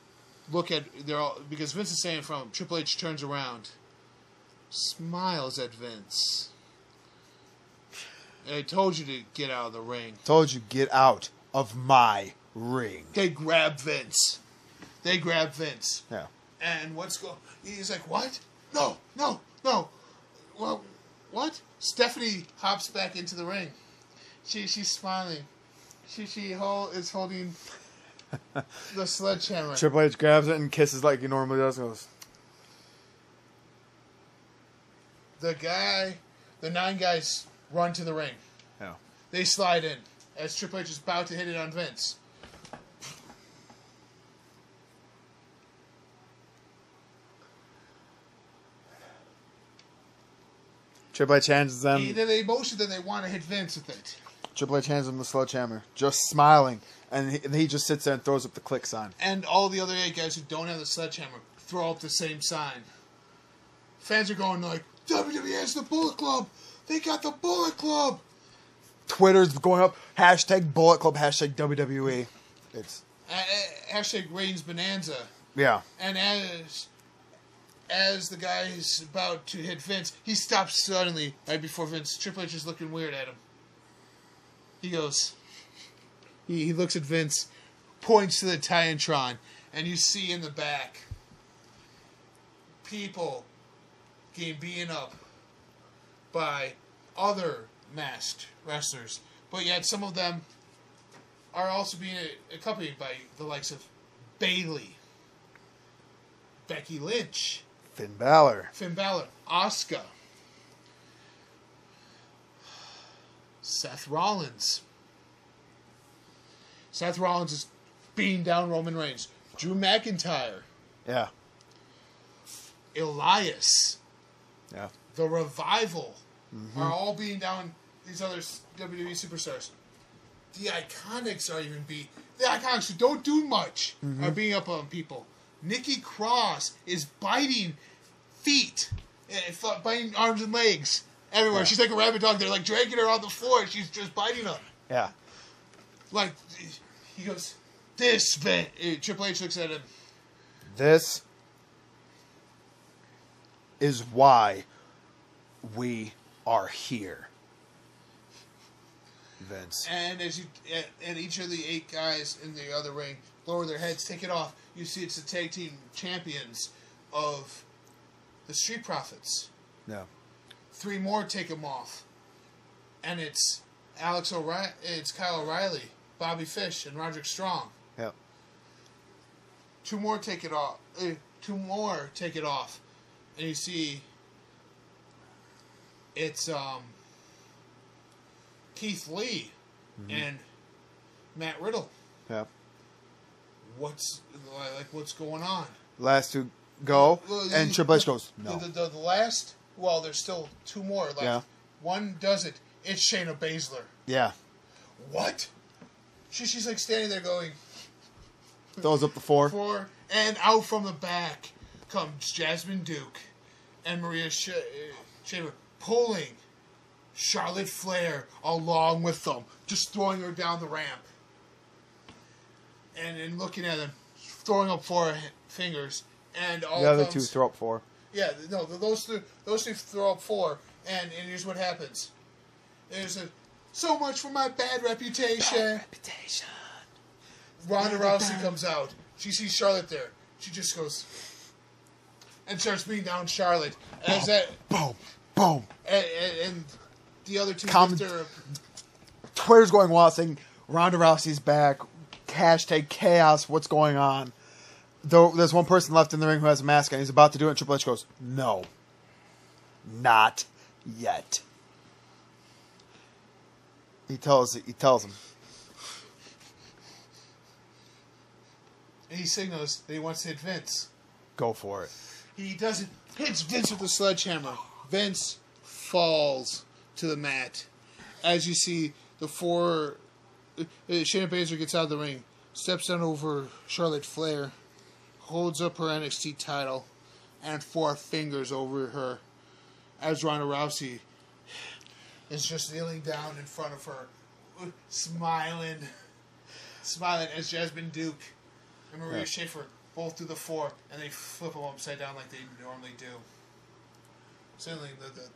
look at. They're all because Vince is saying from Triple H turns around, smiles at Vince. I told you to get out of the ring. Told you get out of my ring. They grab Vince. They grab Vince. Yeah. And what's going? He's like, "What? No, no, no. Well, what?" Stephanie hops back into the ring. She she's smiling. She she hold, is holding the sledgehammer. Triple H grabs it and kisses like he normally does. Goes, The guy, the nine guys run to the ring. yeah. They slide in as Triple H is about to hit it on Vince. Triple H hands them. Either they motion that they want to hit Vince with it. Triple H hands him the sledgehammer, just smiling, and he, and he just sits there and throws up the click sign. And all the other eight guys who don't have the sledgehammer throw up the same sign. Fans are going like, WWE has the Bullet Club. They got the Bullet Club. Twitter's going up. Hashtag Bullet Club. Hashtag WWE. It's Uh, uh, hashtag Reigns Bonanza. yeah. And as as the guy is about to hit Vince, he stops suddenly right before Vince. Triple H is looking weird at him. He goes. He, he looks at Vince, points to the Titantron, and you see in the back people getting beaten up by other masked wrestlers, but yet some of them are also being accompanied by the likes of Bayley, Becky Lynch, Finn Balor. Finn Balor, Asuka, Seth Rollins. Seth Rollins is beating down Roman Reigns. Drew McIntyre, Yeah. Elias, Yeah. The Revival mm-hmm. are all beating down these other WWE superstars. The Iconics are even beat. The Iconics who don't do much mm-hmm. are beating up on people. Nikki Cross is biting feet, eh, biting arms and legs everywhere. Yeah. She's like a rabbit dog. They're like dragging her on the floor. and She's just biting them. Yeah. Like he goes, this man. eh, Triple H looks at him. This is why we are here. And as you and- each of the eight guys in the other ring lower their heads, take it off. You see it's the tag team champions of the Street Profits. Yeah. Three more take them off, and it's Alex O'Reilly, it's Kyle O'Reilly, Bobby Fish, and Roderick Strong. Yeah. Two more take it off. Uh, two more take it off, and you see it's um Keith Lee mm-hmm. and Matt Riddle. Yeah. What's like what's going on? Last two go, Well, and Triple H goes, no. the, the, the last, well, there's still two more left. Yeah. One does it. It's Shayna Baszler. Yeah. What? She, she's like standing there going, Throws up the four. four, and out from the back comes Jessamyn Duke and Maria Sh- Shafir pulling Charlotte Flair along with them, just throwing her down the ramp. And then looking at them, throwing up four fingers, and all The other comes, two throw up four. Yeah, no, those two, those two throw up four, and, and here's what happens. There's a so much for my bad reputation. Bad Reputation. Ronda Rousey comes out. She sees Charlotte there. She just goes and starts beating down Charlotte. As that Boom. Boom. and, and, and the other two Comment- lift her up. Twitter's going wild saying Ronda Rousey's back. Hashtag chaos. What's going on? Though there's one person left in the ring who has a mask and he's about to do it. And Triple H goes, "No, not yet." He tells he tells him, and he signals that he wants to hit Vince. "Go for it." He doesn't hits Vince with the sledgehammer. Vince falls to the mat. As you see, the four uh, Shayna Baszler gets out of the ring, steps down over Charlotte Flair, holds up her NXT title, and four fingers over her. As Ronda Rousey is just kneeling down in front of her, uh, smiling, smiling as Jessamyn Duke and Maria Yeah. Shafir both do the four, and they flip them upside down like they normally do. Suddenly, the the,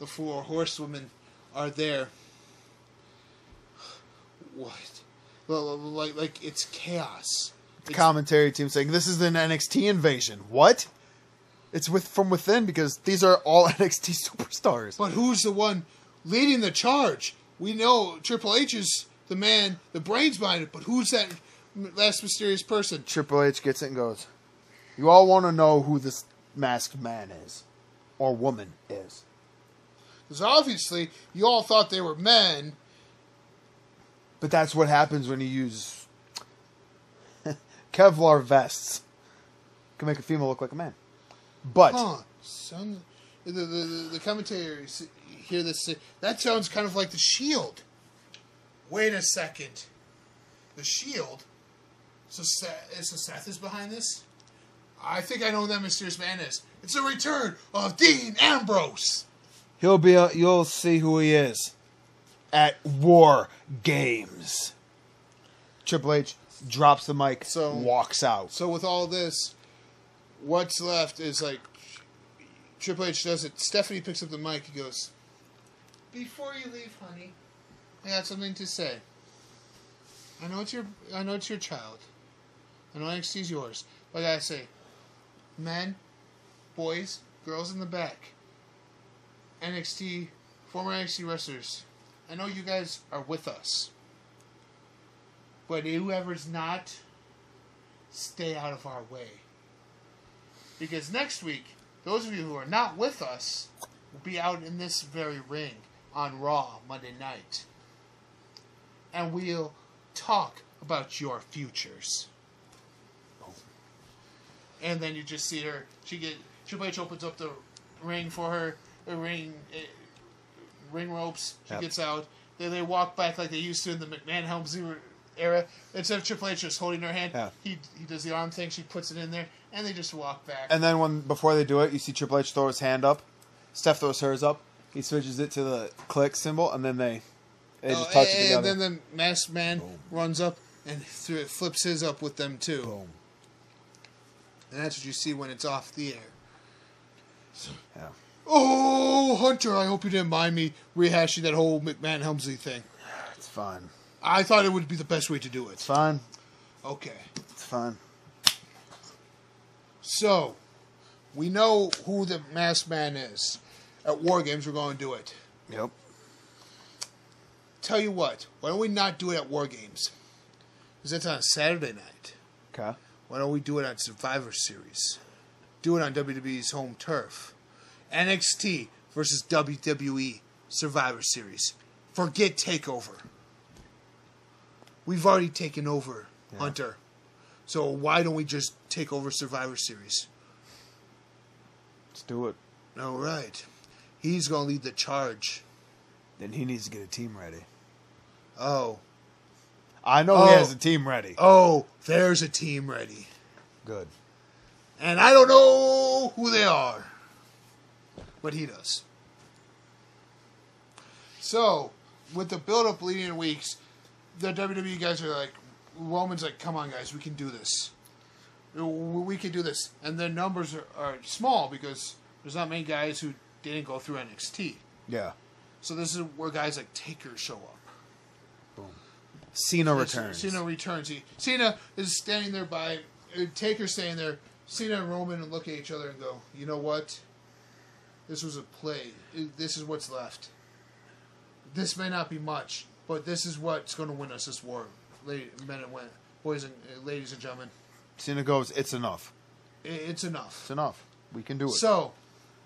the four horsewomen are there. What? Like like it's chaos. The commentary team saying this is an NXT invasion. What? It's with from within because these are all NXT superstars. But who's the one leading the charge? We know Triple H is the man, the brains behind it, but who's that last mysterious person? Triple H gets it and goes, You all want to know who this masked man is or woman is. Because obviously, you all thought they were men. But that's what happens when you use Kevlar vests. Can make a female look like a man. But Huh. Son, the, the, the, the commentators hear this. That sounds kind of like the Shield. wait a second. The Shield. So so Seth is behind this. I think I know who that mysterious man is. It's the return of Dean Ambrose. He'll be. A, you'll see who he is at War Games. Triple H drops the mic, So- walks out. So with all this, what's left is like Triple H does it. Stephanie picks up the mic. He goes, "Before you leave, honey, I got something to say. I know it's your, I know it's your child. I know NXT's yours, but I gotta say, men, boys, girls in the back, NXT, former NXT wrestlers. I know you guys are with us, but whoever's not." stay out of our way. Because next week, those of you who are not with us will be out in this very ring on Raw Monday night. And we'll talk about your futures. And then you just see her. She get Triple H opens up the ring for her. The ring, eh, ring ropes. She Yep. gets out. Then they walk back like they used to in the McMahon Helmsley era. Instead of Triple H just holding her hand, Yeah. he he does the arm thing. She puts it in there, and they just walk back. And then when before they do it, you see Triple H throw his hand up. Steph throws hers up. He switches it to the click symbol, and then they they just Oh, touch and, it together. and then the masked man runs up and th- flips his up with them too. Boom. And that's what you see when it's off the air. Yeah. Oh, Hunter! I hope you didn't mind me rehashing that whole McMahon Helmsley thing. It's fine. I thought it would be the best way to do it. It's fine. Okay, It's fine. so we know who the masked man is. At War Games, we're going to do it. Yep. Tell you what, why don't we not do it at War Games? Because that's on a Saturday night. Okay. Why don't we do it on Survivor Series? Do it on WWE's home turf. NXT versus WWE Survivor Series. Forget Takeover. We've already taken over Hunter. So why don't we just take over Survivor Series? Let's do it. All right. He's going to lead the charge. Then he needs to get a team ready. Oh. I know Oh. he has oh. a team ready. Oh, there's a team ready. Good. And I don't know who they are. But he does. So, with the build up leading in weeks, the WWE guys are like, Roman's like, come on, guys, we can do this. We can do this. And their numbers are, are small because there's not many guys who didn't go through NXT. Yeah. So, this is where guys like Taker show up. Boom. Cena returns. Cena returns. He, Cena is standing there by uh, Taker standing there. Cena and Roman look at each other and go, "You know what? This was a play. This is what's left. This may not be much, but this is what's going to win us this war, lady, men and women, boys and uh, ladies and gentlemen. Cena goes, it's enough. It's enough." It's enough. We can do it. So,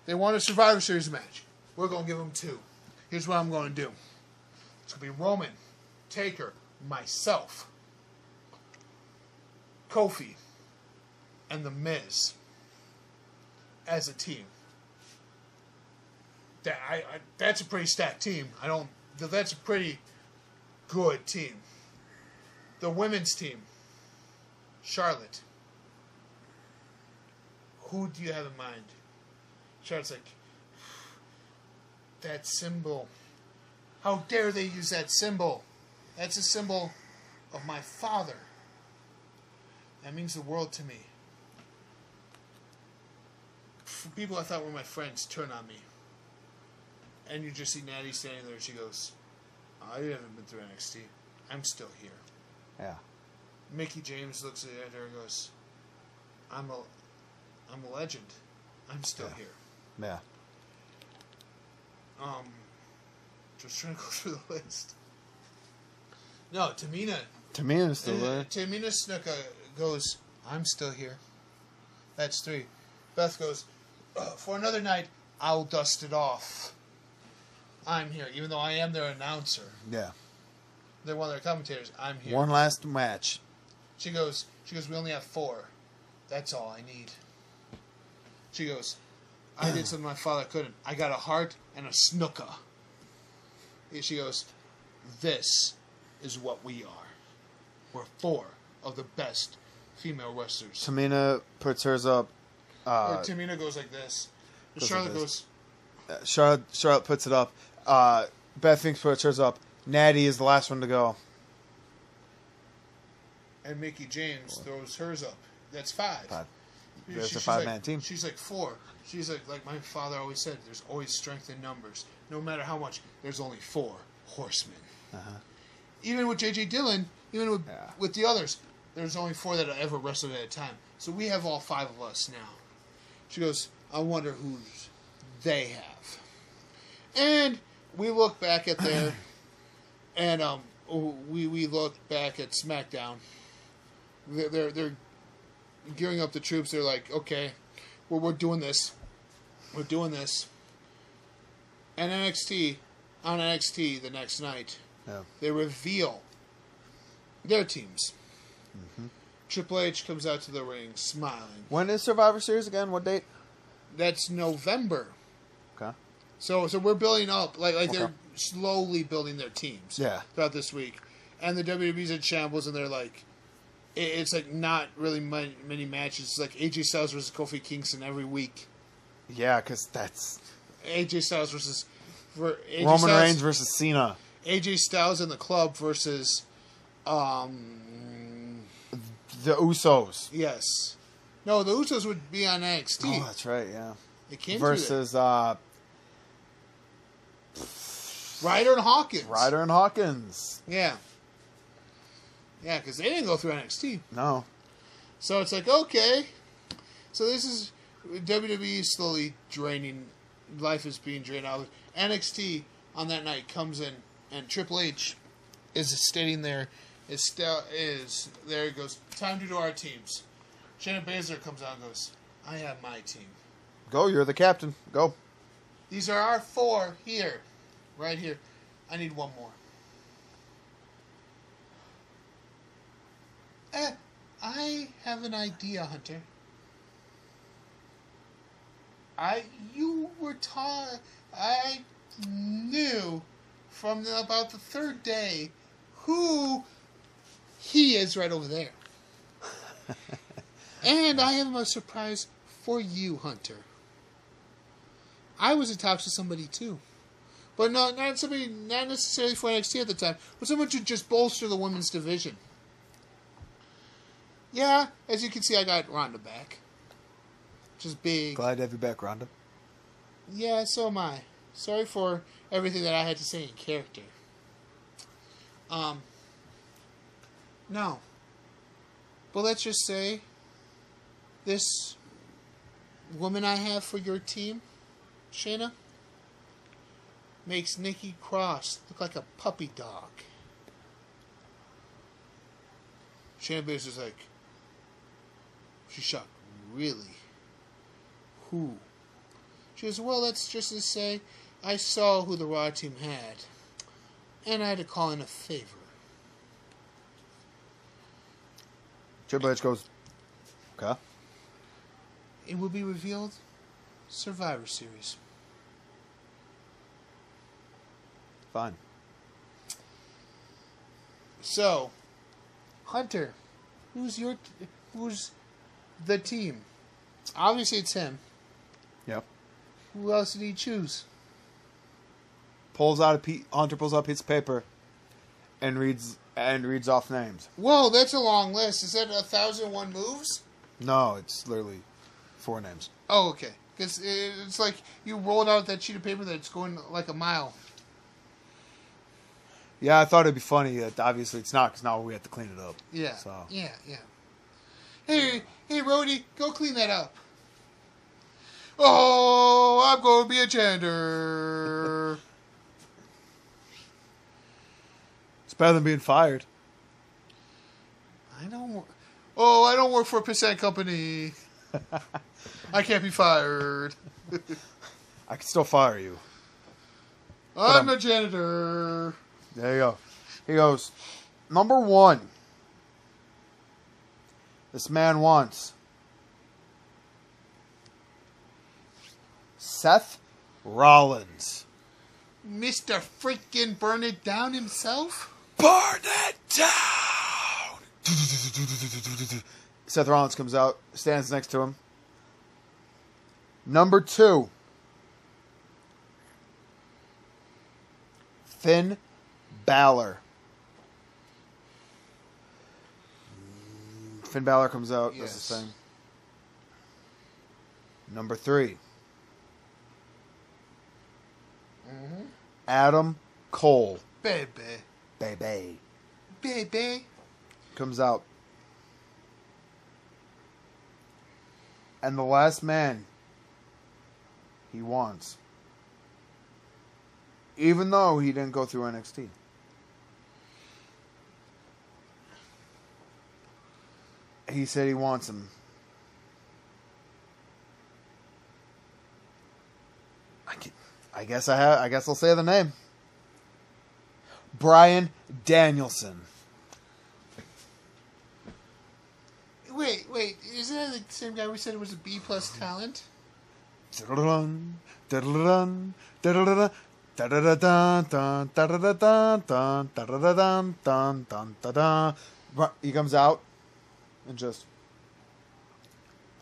they want a Survivor Series match. We're going to give them two. Here's what I'm going to do. It's going to be Roman, Taker, myself, Kofi, and The Miz as a team. That I, I that's a pretty stacked team. I don't. That's a pretty good team. The women's team. Charlotte. Who do you have in mind? Charlotte's like, that symbol. How dare they use that symbol? That's a symbol of my father. That means the world to me. People I thought were my friends turn on me. And you just see Natty standing there and she goes, I haven't been through NXT. I'm still here. yeah. Mickie James looks at her and goes, I'm a, I'm a legend. I'm still Yeah. here. Yeah. Um, just trying to go through the list. No, Tamina. Tamina's still uh, there. Tamina Snuka goes, I'm still here. That's three. Beth goes, "Uh, for another night, I'll dust it off. I'm here, even though I am their announcer. Yeah. They're one of their commentators. I'm here. One last match. She goes, she goes, we only have four. That's all I need. She goes, I did something my father couldn't. I got a Hart and a Snuka. And she goes, this is what we are. We're four of the best female wrestlers. Tamina puts hers up. Uh, Tamina goes like this. Goes like Charlotte this. goes. Charlotte, Charlotte puts it up. Uh, Beth Phoenix puts hers up. Natty is the last one to go. and Mickie James throws hers up. That's five. Five. She- There's a five-man like- team. She's like four. She's like like my father always said. There's always strength in numbers. No matter how much, there's only four horsemen. Even with JJ Dillon, even with Uh-huh. Yeah. with the others, there's only four that ever wrestled at a time. So we have all five of us now. She goes, I wonder who's they have. And we look back at there, and um, we we look back at SmackDown. They're they're, they're gearing up the troops. They're like, okay, well, we're doing this. We're doing this. And NXT, on NXT the next night, Yeah. they reveal their teams. Triple H comes out to the ring smiling. When is Survivor Series again? What date? That's November. Okay. So so we're building up like like they're slowly building their teams. Yeah. Throughout this week, and the WWE's in shambles, and they're like, it- it's like not really many, many matches. It's like AJ Styles versus Kofi Kingston every week. Yeah, because that's AJ Styles versus AJ Roman Styles, Reigns versus Cena. AJ Styles in the club versus, um, The Usos. yes, no, the Usos would be on NXT. Oh, that's right. Yeah. It came Versus uh. Ryder and Hawkins. Ryder and Hawkins. Yeah. Yeah, because they didn't go through NXT. No. So it's like, okay. So this is WWE slowly draining. Life is being drained out. NXT on that night comes in, and Triple H is standing there. Is still is there? He goes, time to do our teams. Shannon Baszler comes out and goes, I have my team. Go. You're the captain. Go. These are our four here, right here. I need one more. Eh, I have an idea, Hunter. I you were taught. I knew from the, about the third day who he is right over there. and I have a surprise for you, Hunter. I was in talks with somebody too. But not not somebody not necessarily for NXT at the time, but someone to just bolster the women's division. Yeah, as you can see I got Ronda back. Just big. Glad to have you back, Ronda. Yeah, so am I. Sorry for everything that I had to say in character. Um No. But let's just say this woman I have for your team, Shayna, makes Nikki Cross look like a puppy dog. Shayna is like, she's shocked. Really? Who? She goes, well, that's just to say, I saw who the Raw team had, and I had to call in a favor. Triple H goes. Okay. It will be revealed Survivor Series. Fine. So, Hunter, who's your, who's the team? Obviously, it's him. Yep. Who else did he choose? Pulls out a pe- Hunter pulls out a piece of paper, and reads and reads off names. Whoa, that's a long list. Is that a thousand one moves? No, it's literally four names. Oh, okay. Because it's like you rolled out that sheet of paper that's going like a mile. Yeah, I thought it'd be funny. That obviously it's not because now we have to clean it up. Yeah. So Yeah, yeah. Hey, hey, Rhodey, go clean that up. Oh, I'm going to be a janitor. it's better than being fired. I don't. wor- Oh, I don't work for a percent company. I can't be fired. I can still fire you. I'm I'm- a janitor. There you go. He goes, number one. This man wants Seth Rollins. Mr. Freaking Burn It Down himself? burn it down. Seth Rollins comes out, stands next to him. Number two. Finn Balor. Finn Balor comes out, does Yes. his thing. Number 3 mm-hmm. Adam Cole, Baby. baby, Baby. comes out. And the last man he wants. Even though he didn't go through NXT. He said he wants him. I, can, I guess I have. I guess I'll say the name. Bryan Danielson. Wait, wait. Isn't that the same guy we said was a B plus talent? Dun, dun, dun, da-da-da-dun, dun, da-da-da-dun, dun, da-da-da-dun, dun, dun, da-da. Ru- He comes out and just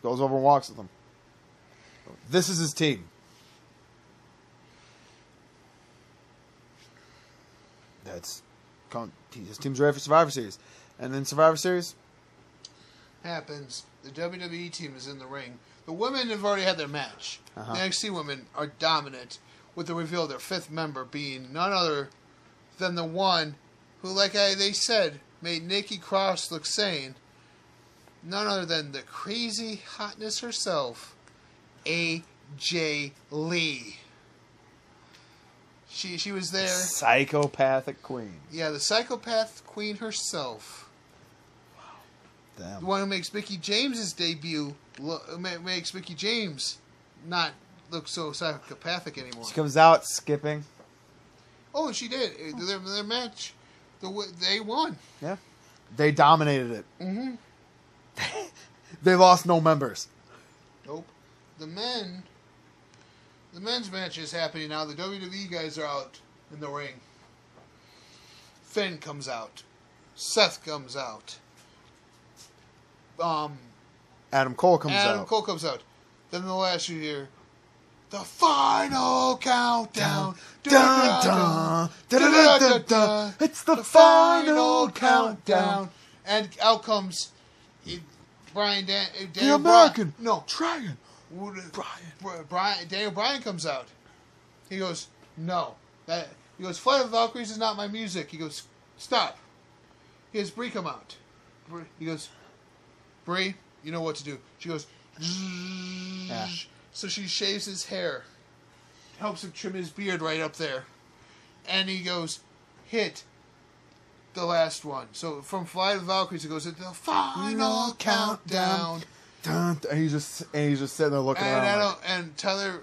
goes over and walks with them. This is his team. That's his team's ready for Survivor Series, and then Survivor Series. Happens. The WWE team is in the ring. The women have already had their match. Uh-huh. The NXT women are dominant, with the reveal of their fifth member being none other than the one who, like I, they said, made Nikki Cross look sane. None other than the crazy hotness herself, AJ Lee. She she was there. Psychopathic Queen. Yeah, the psychopath queen herself. Wow. Damn. The one who makes Mickie James's debut lo- makes Mickie James not look so psychopathic anymore. She comes out skipping. Oh, she did. Their, their match, the they won. Yeah. They dominated it. Mm-hmm. They lost no members. Nope. The men, the men's match is happening now. The WWE guys are out in the ring. Finn comes out. Seth comes out. Um, Adam Cole comes Adam out. Adam Cole comes out. Then the last you hear, the final countdown. Dun, dun, dun, dun, dun. It's the final countdown. And out comes Bryan Dan, eh, The American Bryan. No, Dragon. Bryan. Bryan. Daniel Bryan comes out. He goes, no. That he goes, Flight of the Valkyries is not my music. He goes, stop. He has Brie come out. He goes, Brie, you know what to do. She goes, Yeah. so she shaves his hair, helps him trim his beard right up there, and he goes, hit the last one. So from Flight of the Valkyries, it goes into the final countdown. Dun. And he's just and he's just sitting there looking And, around. Like, and Tyler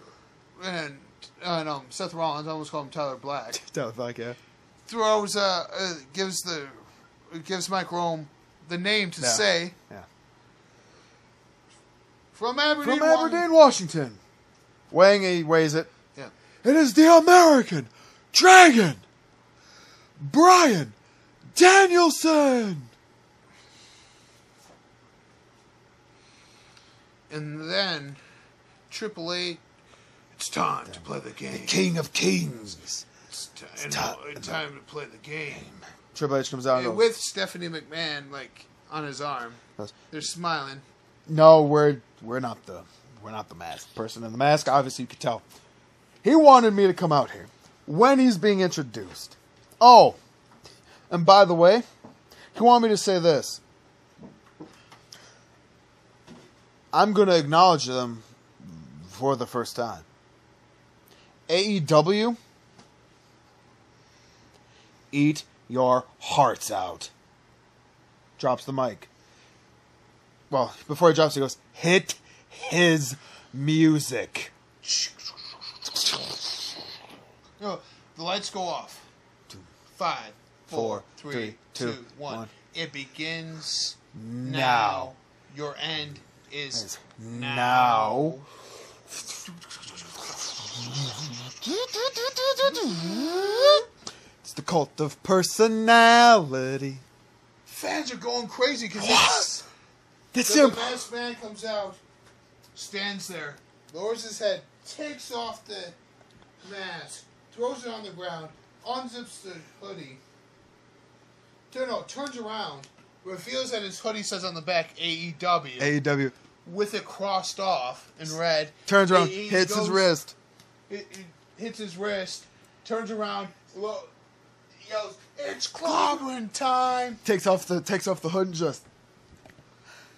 and and um, Seth Rollins, I almost call him Tyler Black, the fuck, yeah. throws uh, uh gives the gives Mike Rome the name to Yeah. say Yeah. from Aberdeen. From Aberdeen, Washington. Weighing he weighs it. Yeah. It is the American Dragon, Bryan Danielson. And then Triple H, it's time to play the game. The King of Kings. It's, time- it's time to play the game. Triple H comes out And with Stephanie McMahon like on his arm, they're smiling. No, we're we're not the we're not the mask person in the mask. Obviously, you could tell. He wanted me to come out here when he's being introduced. Oh, and by the way, he wanted me to say this. I'm going to acknowledge them for the first time. AEW, eat your hearts out. Drops the mic well, before he drops, he goes, hit his music. No, the lights go off. Five, four, three, two, one. It begins now. Now. Your end is Is now. It's the cult of personality. Fans are going crazy because. That's So the masked man comes out, stands there, lowers his head, takes off the mask, throws it on the ground, unzips the hoodie. No, no, turns around, reveals that his hoodie says on the back AEW AEW with it crossed off in red. turns around, He- he hits his wrist. It, it hits his wrist, turns around, lo- yells, "It's clobbering time!" Takes off the takes off the hood and just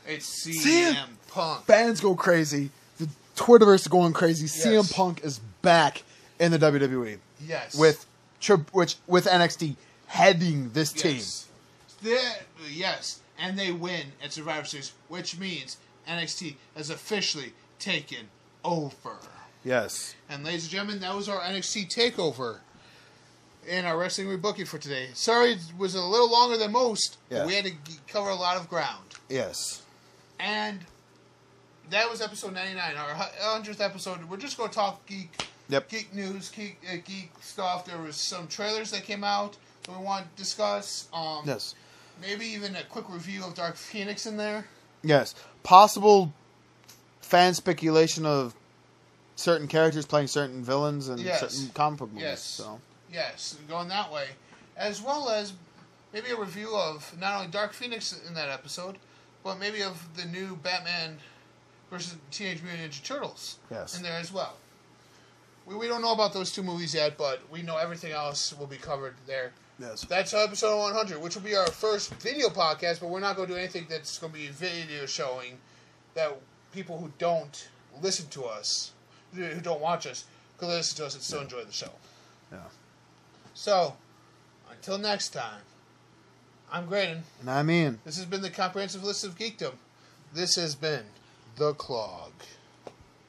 It's CM CM Punk. fans go crazy. The Twitterverse is going crazy. Yes. CM Punk is back in the WWE Yes. with which with NXT heading this team. Yes. They- yes, and they win at Survivor Series, which means NXT has officially taken over. Yes. And ladies and gentlemen, that was our NXT takeover in our wrestling rebooking for today. Sorry, it was a little longer than most, Yeah. we had to cover a lot of ground. Yes. And that was episode 99, our 100th episode. We're just going to talk geek Yep. geek news, geek, uh, geek stuff. There was some trailers that came out we want to discuss. Um, Yes. Maybe even a quick review of Dark Phoenix in there. Yes. Possible fan speculation of certain characters playing certain villains and Yes. certain comic book movies. Yes. So Yes, going that way. As well as maybe a review of not only Dark Phoenix in that episode, but maybe of the new Batman versus Teenage Mutant Ninja Turtles Yes. in there as well. We, we don't know about those two movies yet, but we know everything else will be covered there. Yes. That's episode 100, which will be our first video podcast, but we're not going to do anything that's going to be video showing that people who don't listen to us, who don't watch us, could listen to us and still enjoy the show. Yeah. So, until next time, I'm Graydon. And I'm Ian This has been the comprehensive list of geekdom. This has been The Clog.